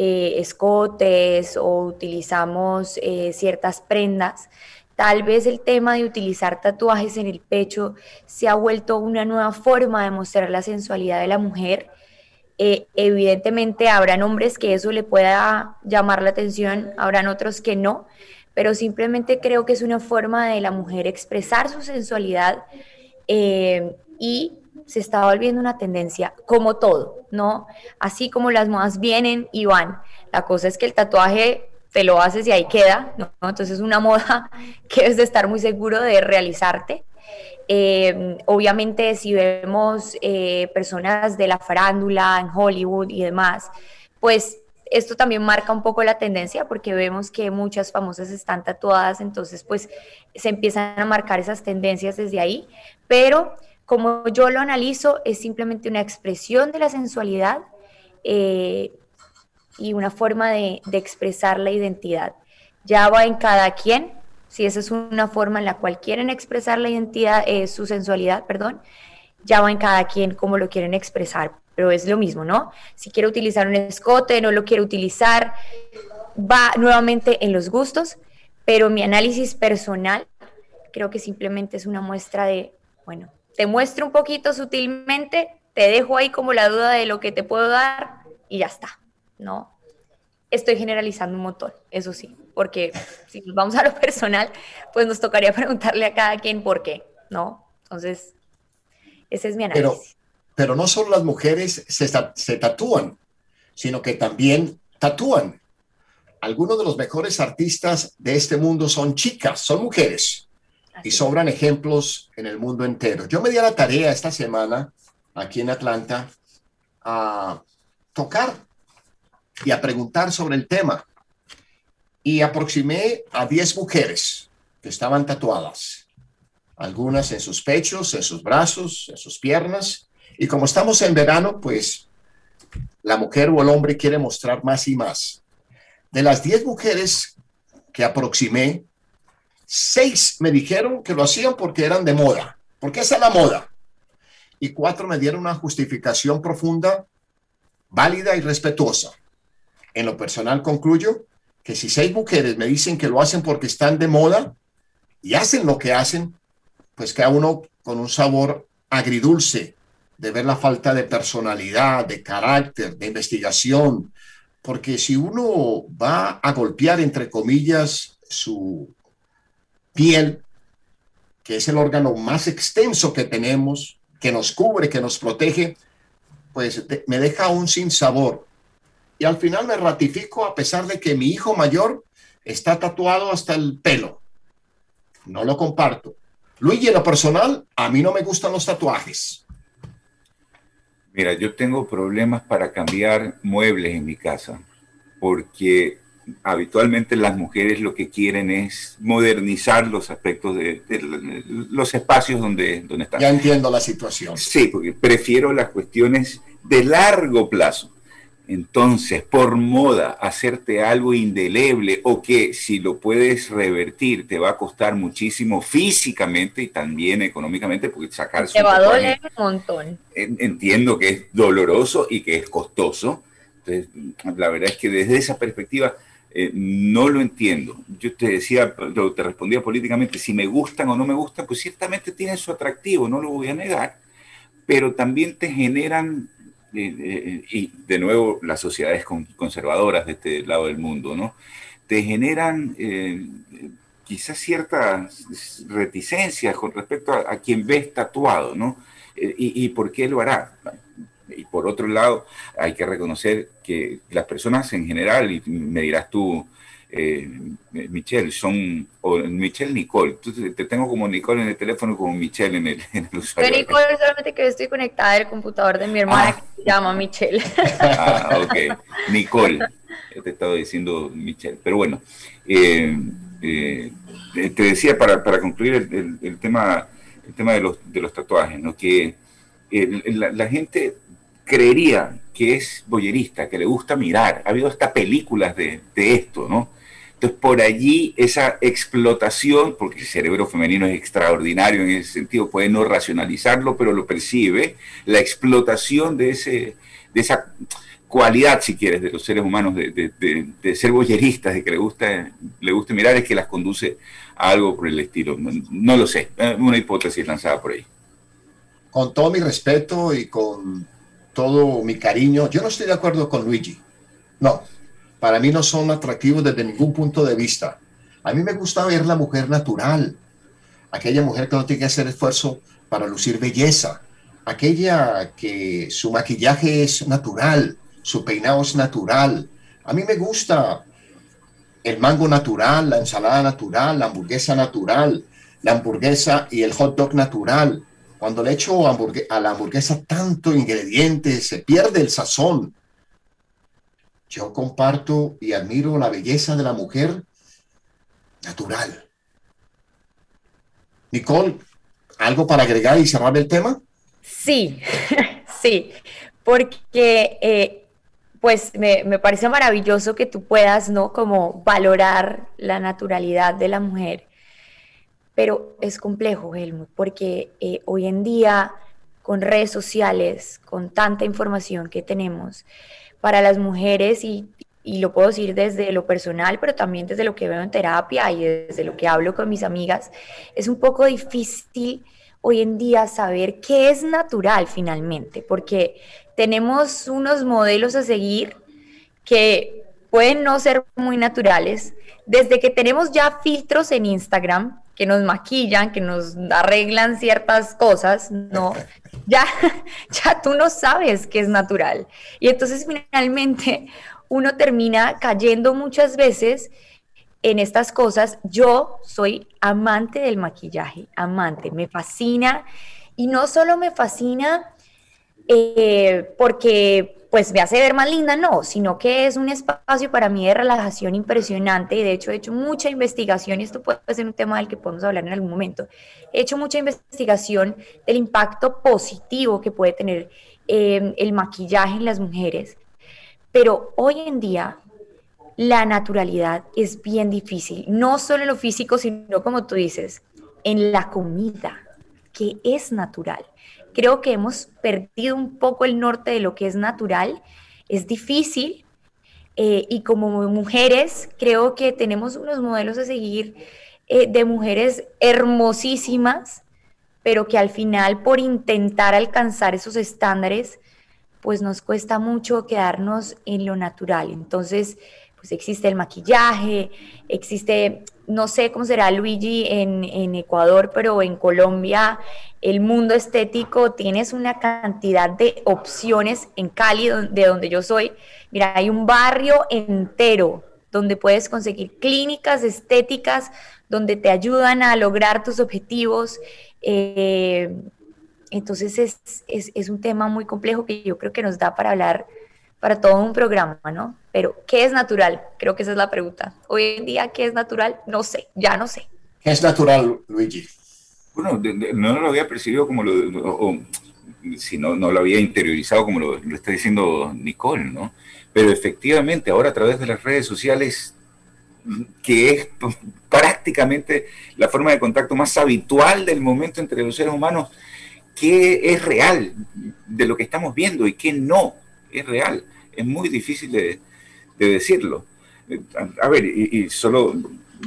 eh, escotes o utilizamos eh, ciertas prendas, tal vez el tema de utilizar tatuajes en el pecho se ha vuelto una nueva forma de mostrar la sensualidad de la mujer. Eh, evidentemente habrán hombres que eso le pueda llamar la atención, habrán otros que no, pero simplemente creo que es una forma de la mujer expresar su sensualidad y se está volviendo una tendencia, como todo, ¿no? Así como las modas vienen y van. La cosa es que el tatuaje te lo haces y ahí queda, ¿no? Entonces es una moda que es de estar muy seguro de realizarte. Eh, obviamente si vemos eh, personas de la farándula en Hollywood y demás, pues esto también marca un poco la tendencia porque vemos que muchas famosas están tatuadas, entonces pues se empiezan a marcar esas tendencias desde ahí, pero como yo lo analizo es simplemente una expresión de la sensualidad eh, y una forma de, expresar la identidad. Ya va en cada quien, si esa es una forma en la cual quieren expresar la identidad, eh, su sensualidad, perdón, ya va en cada quien cómo lo quieren expresar, pero es lo mismo, ¿no? Si quiere utilizar un escote, no lo quiere utilizar, va nuevamente en los gustos, pero mi análisis personal creo que simplemente es una muestra de, bueno, te muestro un poquito sutilmente, te dejo ahí como la duda de lo que te puedo dar y ya está. ¿no? Estoy generalizando un montón, eso sí, porque si nos vamos a lo personal, pues nos tocaría preguntarle a cada quien por qué, ¿no? Entonces, ese es mi análisis. Pero, pero no solo las mujeres se, se tatúan, sino que también tatúan. Algunos de los mejores artistas de este mundo son chicas, son mujeres. Y sobran ejemplos en el mundo entero. Yo me di a la tarea esta semana, aquí en Atlanta, a tocar y a preguntar sobre el tema. Y aproximé a 10 mujeres que estaban tatuadas, algunas en sus pechos, en sus brazos, en sus piernas. Y como estamos en verano, pues la mujer o el hombre quiere mostrar más y más. De las 10 mujeres que aproximé, seis me dijeron que lo hacían porque eran de moda, porque esa es la moda. Y cuatro me dieron una justificación profunda, válida y respetuosa. En lo personal concluyo que si seis mujeres me dicen que lo hacen porque están de moda y hacen lo que hacen, pues queda uno con un sabor agridulce de ver la falta de personalidad, de carácter, de investigación, porque si uno va a golpear, entre comillas, su piel, que es el órgano más extenso que tenemos, que nos cubre, que nos protege, pues me deja un sin sabor y al final me ratifico a pesar de que mi hijo mayor está tatuado hasta el pelo. No lo comparto. Luigi, en lo personal, a mí no me gustan los tatuajes. Mira, yo tengo problemas para cambiar muebles en mi casa, porque habitualmente las mujeres lo que quieren es modernizar los aspectos de, los espacios donde, donde están. Ya entiendo la situación. Sí, porque prefiero las cuestiones de largo plazo. Entonces, por moda, hacerte algo indeleble o que si lo puedes revertir te va a costar muchísimo físicamente y también económicamente, porque sacar Te va a doler un montón. Entiendo que es doloroso y que es costoso. Entonces, la verdad es que desde esa perspectiva eh, no lo entiendo. Yo te decía, te respondía políticamente, si me gustan o no me gustan, pues ciertamente tienen su atractivo, no lo voy a negar, pero también te generan y de nuevo las sociedades conservadoras de este lado del mundo, ¿no? Te generan eh, quizás ciertas reticencias con respecto a, quien ves tatuado, ¿no? Eh, y, y, por qué lo hará? Y por otro lado, hay que reconocer que las personas en general, y me dirás tú, eh, Michelle, son, o Michelle Nicole, te tengo como Nicole en el teléfono como Michelle en el, en el usuario. Pero Nicole solamente que estoy conectada al computador de mi hermana ah. que se llama Michelle. Ah, ok, Nicole, te estaba diciendo Michelle, pero bueno, eh, eh, te decía para, para concluir el, el, tema, el tema de los, de los tatuajes, ¿no? que la, la gente creería que es boyerista, que le gusta mirar. Ha habido hasta películas de, esto, ¿no? Entonces, por allí esa explotación, porque el cerebro femenino es extraordinario en ese sentido, puede no racionalizarlo, pero lo percibe, la explotación de, ese, de esa cualidad, si quieres, de los seres humanos de, de, ser boyeristas, de que le gusta, le gusta mirar, es que las conduce a algo por el estilo. No, lo sé, una hipótesis lanzada por ahí. Con todo mi respeto y con todo mi cariño, yo no estoy de acuerdo con Luigi. No, para mí no son atractivos desde ningún punto de vista. A mí me gusta ver la mujer natural, aquella mujer que no tiene que hacer esfuerzo para lucir belleza, aquella que su maquillaje es natural, su peinado es natural. A mí me gusta el mango natural, la ensalada natural, la hamburguesa natural, la hamburguesa y el hot dog natural. Cuando le echo a la hamburguesa tanto ingrediente, se pierde el sazón. Yo comparto y admiro la belleza de la mujer natural. Nicole, ¿algo para agregar y cerrar el tema? Sí, sí, porque eh, pues me, me, parece maravilloso que tú puedas, ¿no? Como valorar la naturalidad de la mujer. Pero es complejo, Helmut, porque eh, hoy en día, con redes sociales, con tanta información que tenemos, para las mujeres, y, y lo puedo decir desde lo personal, pero también desde lo que veo en terapia y desde lo que hablo con mis amigas, es un poco difícil hoy en día saber qué es natural finalmente, porque tenemos unos modelos a seguir que pueden no ser muy naturales, desde que tenemos ya filtros en Instagram que nos maquillan, que nos arreglan ciertas cosas, no, ya, ya tú no sabes qué es natural. Y entonces finalmente uno termina cayendo muchas veces en estas cosas. Yo soy amante del maquillaje, amante, me fascina. Y no solo me fascina eh, porque pues me hace ver más linda, no, sino que es un espacio para mí de relajación impresionante y de hecho he hecho mucha investigación y esto puede ser un tema del que podemos hablar en algún momento. He hecho mucha investigación del impacto positivo que puede tener eh, el maquillaje en las mujeres, pero hoy en día la naturalidad es bien difícil, no solo en lo físico, sino como tú dices, en la comida, que es natural. Creo que hemos perdido un poco el norte de lo que es natural, es difícil eh, y como mujeres creo que tenemos unos modelos a seguir eh, de mujeres hermosísimas, pero que al final por intentar alcanzar esos estándares, pues nos cuesta mucho quedarnos en lo natural. Entonces, pues existe el maquillaje, existe, no sé cómo será Luigi en, Ecuador, pero en Colombia el mundo estético tienes una cantidad de opciones en Cali, de donde yo soy. Mira, hay un barrio entero donde puedes conseguir clínicas estéticas, donde te ayudan a lograr tus objetivos. Eh, entonces es, es, es un tema muy complejo que yo creo que nos da para hablar para todo un programa, ¿no? Pero, ¿qué es natural? Creo que esa es la pregunta. Hoy en día, ¿qué es natural? No sé, ya no sé. ¿Qué es natural, Luigi? Bueno, no lo había percibido como lo, o, si no, no lo había interiorizado como lo, lo está diciendo Nicole, ¿no? Pero efectivamente, ahora a través de las redes sociales, que es prácticamente la forma de contacto más habitual del momento entre los seres humanos, qué es real de lo que estamos viendo y qué no es real. Es muy difícil de, decirlo. A ver, y, solo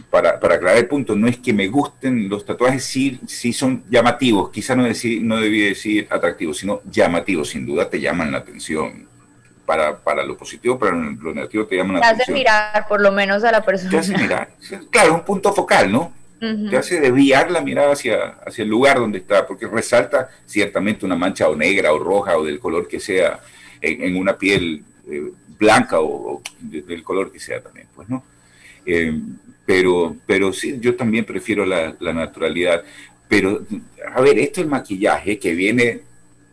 para, para, aclarar el punto, no es que me gusten los tatuajes, sí, sí son llamativos, quizá no, decir, no debí decir atractivos, sino llamativos, sin duda te llaman la atención. Para, para lo positivo, para lo negativo te llaman la atención. Te hace mirar por lo menos a la persona. Te hace mirar, claro, un punto focal, ¿no? Te hace desviar la mirada hacia, hacia el lugar donde está, porque resalta ciertamente una mancha o negra o roja o del color que sea en, una piel eh, blanca o, del color que sea también, pues, ¿no? Eh, pero, pero sí, yo también prefiero la, naturalidad. Pero, a ver, esto el maquillaje que viene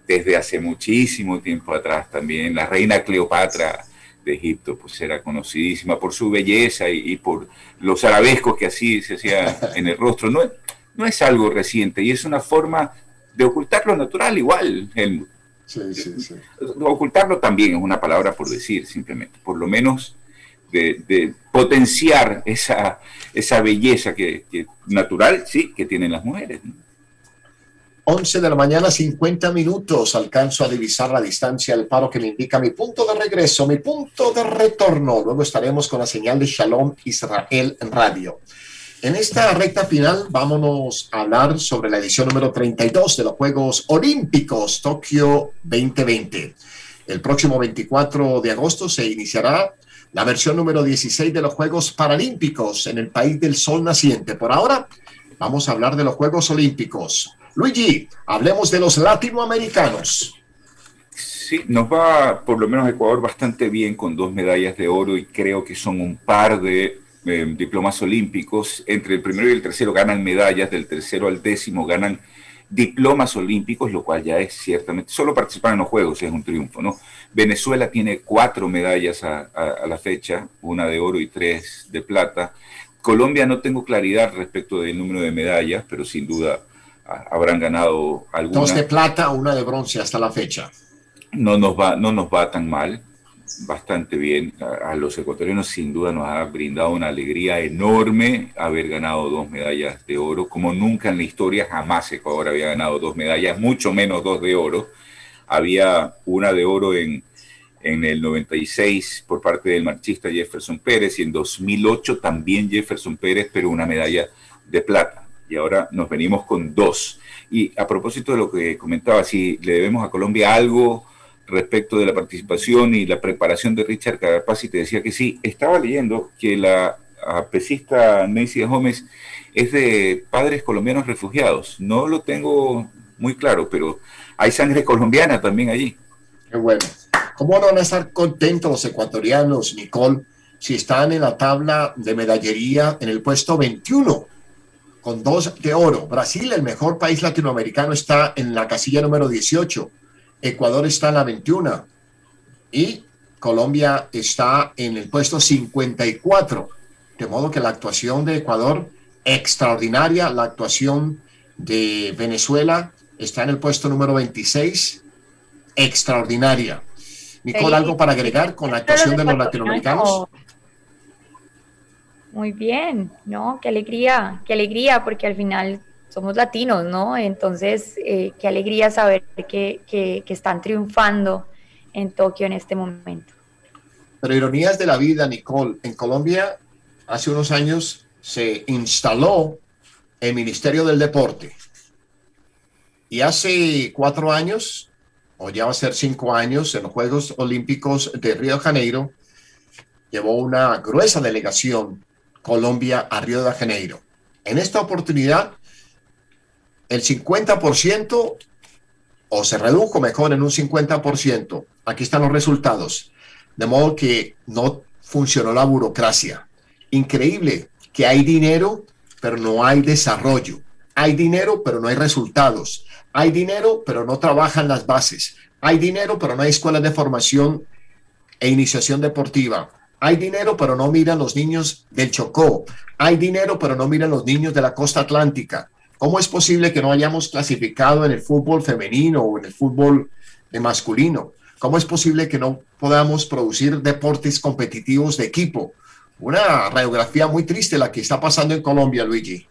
desde hace muchísimo tiempo atrás también. La reina Cleopatra de Egipto, pues era conocidísima por su belleza y, por los arabescos que así se hacía en el rostro. No, no es algo reciente y es una forma de ocultar lo natural igual. Sí, sí, sí. Ocultarlo también es una palabra por decir, simplemente. Por lo menos de, potenciar esa, esa belleza que, natural, sí, que tienen las mujeres. 11 de la mañana, 50 minutos. Alcanzo a divisar la distancia del paro que me indica mi punto de regreso, mi punto de retorno. Luego estaremos con la señal de Shalom Israel en radio. En esta recta final, vámonos a hablar sobre la edición número 32 de los Juegos Olímpicos Tokio 2020. El próximo 24 de agosto se iniciará la versión número 16 de los Juegos Paralímpicos en el país del sol naciente. Por ahora, vamos a hablar de los Juegos Olímpicos. Luigi, hablemos de los latinoamericanos. Sí, nos va por lo menos Ecuador bastante bien con dos medallas de oro y creo que son un par de eh, diplomas olímpicos. Entre el primero y el tercero ganan medallas, del tercero al décimo ganan diplomas olímpicos, lo cual ya es ciertamente, solo participar en los Juegos es un triunfo, ¿no? Venezuela tiene cuatro medallas a, a la fecha, una de oro y tres de plata. Colombia no tengo claridad respecto del número de medallas, pero sin duda habrán ganado algunas. Dos de plata, una de bronce hasta la fecha. No nos va, no nos va tan mal, bastante bien. A, los ecuatorianos sin duda nos ha brindado una alegría enorme haber ganado dos medallas de oro, como nunca en la historia jamás Ecuador había ganado dos medallas, mucho menos dos de oro. Había una de oro en, en el 96 por parte del marchista Jefferson Pérez y en 2008 también Jefferson Pérez, pero una medalla de plata. Y ahora nos venimos con dos. Y a propósito de lo que comentaba, si le debemos a Colombia algo respecto de la participación y la preparación de Richard Carapaz, y te decía que sí, estaba leyendo que la pesista Nancy Gómez es de padres colombianos refugiados. No lo tengo muy claro, pero hay sangre colombiana también allí. Qué bueno. ¿Cómo no van a estar contentos los ecuatorianos, Nicole, si están en la tabla de medallería en el puesto 21, con dos de oro? Brasil, el mejor país latinoamericano, está en la casilla número 18. Ecuador está en la 21. Y Colombia está en el puesto 54. De modo que la actuación de Ecuador, extraordinaria. La actuación de Venezuela está en el puesto número 26, extraordinaria. Nicole, ¿algo para agregar con la actuación de los latinoamericanos? Muy bien, ¿no? Qué alegría, qué alegría, porque al final somos latinos, ¿no? Entonces, eh, qué alegría saber que, que, que están triunfando en Tokio en este momento. Pero ironías de la vida, Nicole, en Colombia hace unos años se instaló el Ministerio del Deporte. Y hace cuatro años o ya va a ser cinco años, en los Juegos Olímpicos de Río de Janeiro, llevó una gruesa delegación Colombia a Río de Janeiro. En esta oportunidad, el 50% o se redujo mejor en un 50%. Aquí están los resultados. De modo que no funcionó la burocracia. Increíble que hay dinero, pero no hay desarrollo. Hay dinero, pero no hay resultados. Hay dinero, pero no trabajan las bases. Hay dinero, pero no hay escuelas de formación e iniciación deportiva. Hay dinero, pero no miran los niños del Chocó. Hay dinero, pero no miran los niños de la costa atlántica. ¿Cómo es posible que no hayamos clasificado en el fútbol femenino o en el fútbol masculino? ¿Cómo es posible que no podamos producir deportes competitivos de equipo? Una radiografía muy triste la que está pasando en Colombia, Luigi.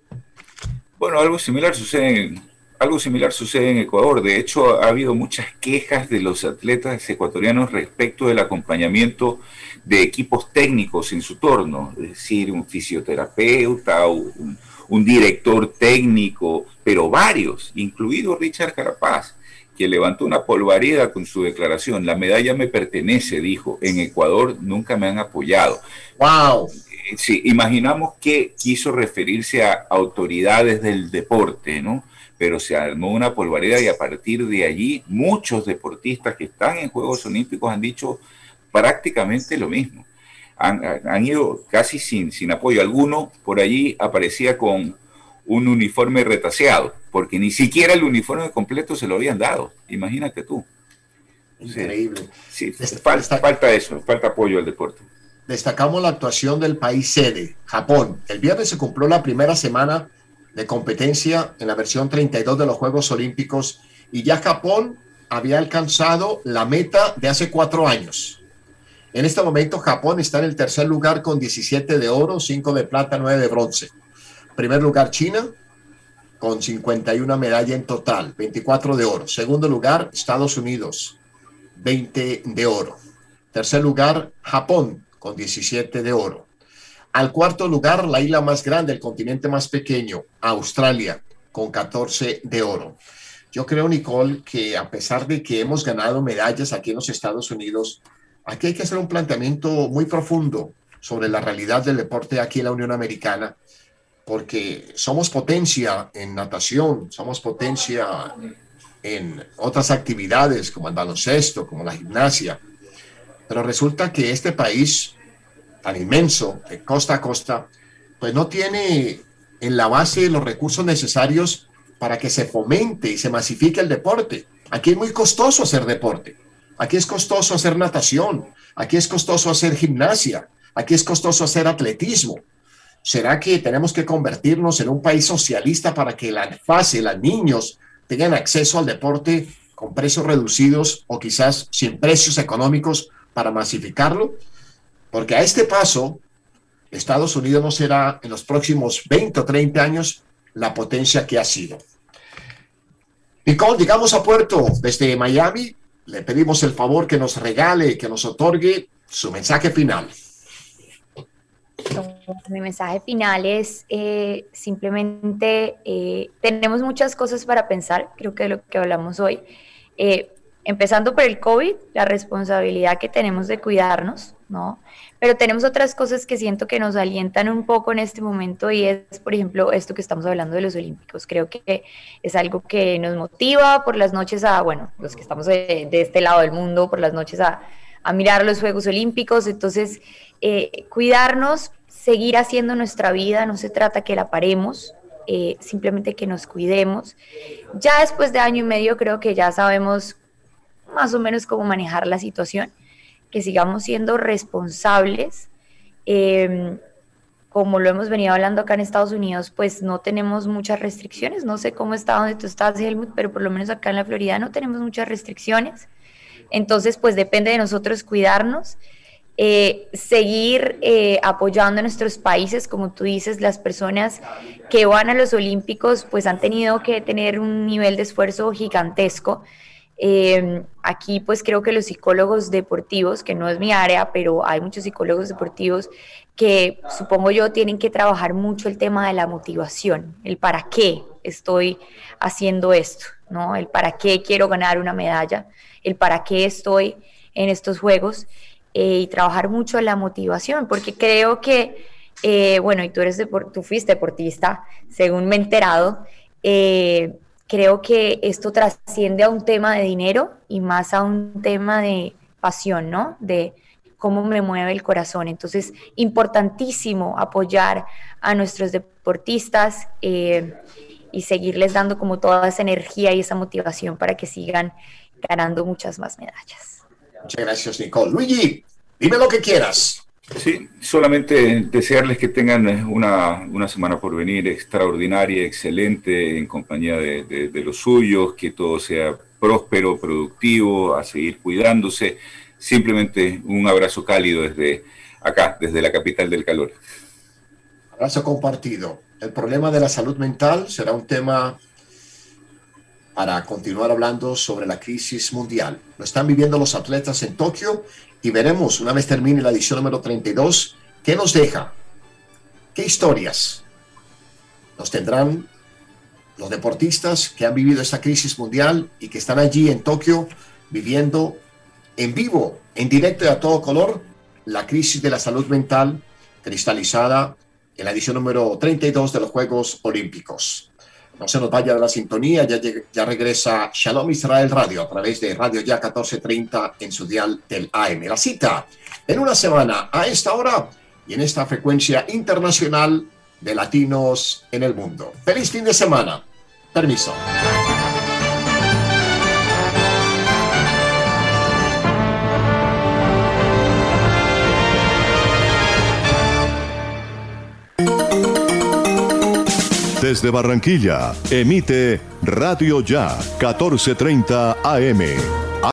Bueno, algo similar sucede en, algo similar sucede en Ecuador. De hecho, ha habido muchas quejas de los atletas ecuatorianos respecto del acompañamiento de equipos técnicos en su torno, es decir, un fisioterapeuta, un, un director técnico, pero varios, incluido Richard Carapaz, que levantó una polvareda con su declaración. La medalla me pertenece, dijo. En Ecuador nunca me han apoyado. ¡Wow! Sí, imaginamos que quiso referirse a autoridades del deporte, ¿no? Pero se armó una polvareda y a partir de allí muchos deportistas que están en Juegos Olímpicos han dicho prácticamente lo mismo. Han, han ido casi sin, sin apoyo. Alguno por allí aparecía con un uniforme retaseado, porque ni siquiera el uniforme completo se lo habían dado. Imagínate tú. Increíble. Sí, sí falta, falta eso, falta apoyo al deporte destacamos la actuación del país sede, Japón. El viernes se cumplió la primera semana de competencia en la versión 32 de los Juegos Olímpicos y ya Japón había alcanzado la meta de hace cuatro años. En este momento Japón está en el tercer lugar con 17 de oro, 5 de plata, 9 de bronce. Primer lugar China con 51 medallas en total, 24 de oro. Segundo lugar Estados Unidos, 20 de oro. Tercer lugar Japón con 17 de oro. Al cuarto lugar, la isla más grande, el continente más pequeño, Australia, con 14 de oro. Yo creo, Nicole, que a pesar de que hemos ganado medallas aquí en los Estados Unidos, aquí hay que hacer un planteamiento muy profundo sobre la realidad del deporte aquí en la Unión Americana, porque somos potencia en natación, somos potencia en otras actividades como el baloncesto, como la gimnasia, pero resulta que este país tan inmenso, de costa a costa, pues no tiene en la base los recursos necesarios para que se fomente y se masifique el deporte. Aquí es muy costoso hacer deporte. Aquí es costoso hacer natación. Aquí es costoso hacer gimnasia. Aquí es costoso hacer atletismo. ¿Será que tenemos que convertirnos en un país socialista para que la fase, los niños tengan acceso al deporte con precios reducidos o quizás sin precios económicos para masificarlo? Porque a este paso, Estados Unidos no será en los próximos 20 o 30 años la potencia que ha sido. Nicole, llegamos a puerto desde Miami. Le pedimos el favor que nos regale, que nos otorgue su mensaje final. Mi mensaje final es eh, simplemente, eh, tenemos muchas cosas para pensar, creo que de lo que hablamos hoy. Eh, empezando por el COVID, la responsabilidad que tenemos de cuidarnos, ¿no? Pero tenemos otras cosas que siento que nos alientan un poco en este momento y es, por ejemplo, esto que estamos hablando de los Olímpicos. Creo que es algo que nos motiva por las noches a, bueno, los que estamos de, este lado del mundo, por las noches a, a mirar los Juegos Olímpicos. Entonces, eh, cuidarnos, seguir haciendo nuestra vida, no se trata que la paremos, eh, simplemente que nos cuidemos. Ya después de año y medio creo que ya sabemos más o menos cómo manejar la situación que sigamos siendo responsables. Em, como lo hemos venido hablando acá en Estados Unidos, pues no tenemos muchas restricciones. No sé cómo está donde tú estás, Helmut, pero por lo menos acá en la Florida no tenemos muchas restricciones. Entonces, pues depende de nosotros cuidarnos, eh, seguir eh, apoyando a nuestros países, como tú dices, las personas que van a los Olímpicos, pues han tenido que tener un nivel de esfuerzo gigantesco. Eh, aquí pues creo que los psicólogos deportivos, que no es mi área, pero hay muchos psicólogos deportivos que supongo yo tienen que trabajar mucho el tema de la motivación, el para qué estoy haciendo esto, ¿no? El para qué quiero ganar una medalla, el para qué estoy en estos juegos eh, y trabajar mucho la motivación, porque creo que, eh, bueno, y tú, eres tú fuiste deportista, según me he enterado, eh, creo que esto trasciende a un tema de dinero y más a un tema de pasión, ¿no? De cómo me mueve el corazón. Entonces, importantísimo apoyar a nuestros deportistas eh, y seguirles dando como toda esa energía y esa motivación para que sigan ganando muchas más medallas. Muchas gracias, Nicole. Luigi, dime lo que quieras. Sí, solamente desearles que tengan eh, una, semana por venir extraordinaria, excelente, en compañía de, los suyos, que todo sea próspero, productivo, a seguir cuidándose. Simplemente un abrazo cálido desde acá, desde la capital del calor. Abrazo compartido. El problema de la salud mental será un tema para continuar hablando sobre la crisis mundial. Lo están viviendo los atletas en Tokio y veremos una vez termine la edición número 32 qué nos deja, qué historias nos tendrán los deportistas que han vivido esta crisis mundial y que están allí en Tokio viviendo en vivo, en directo y a todo color, la crisis de la salud mental cristalizada en la edición número 32 de los Juegos Olímpicos. No se nos vaya de la sintonía, ya, regresa Shalom Israel Radio a través de Radio Ya 1430 en su dial del AM. La cita en una semana a esta hora y en esta frecuencia internacional de latinos en el mundo. Feliz fin de semana. Permiso. Desde Barranquilla, emite Radio Ya 1430 AM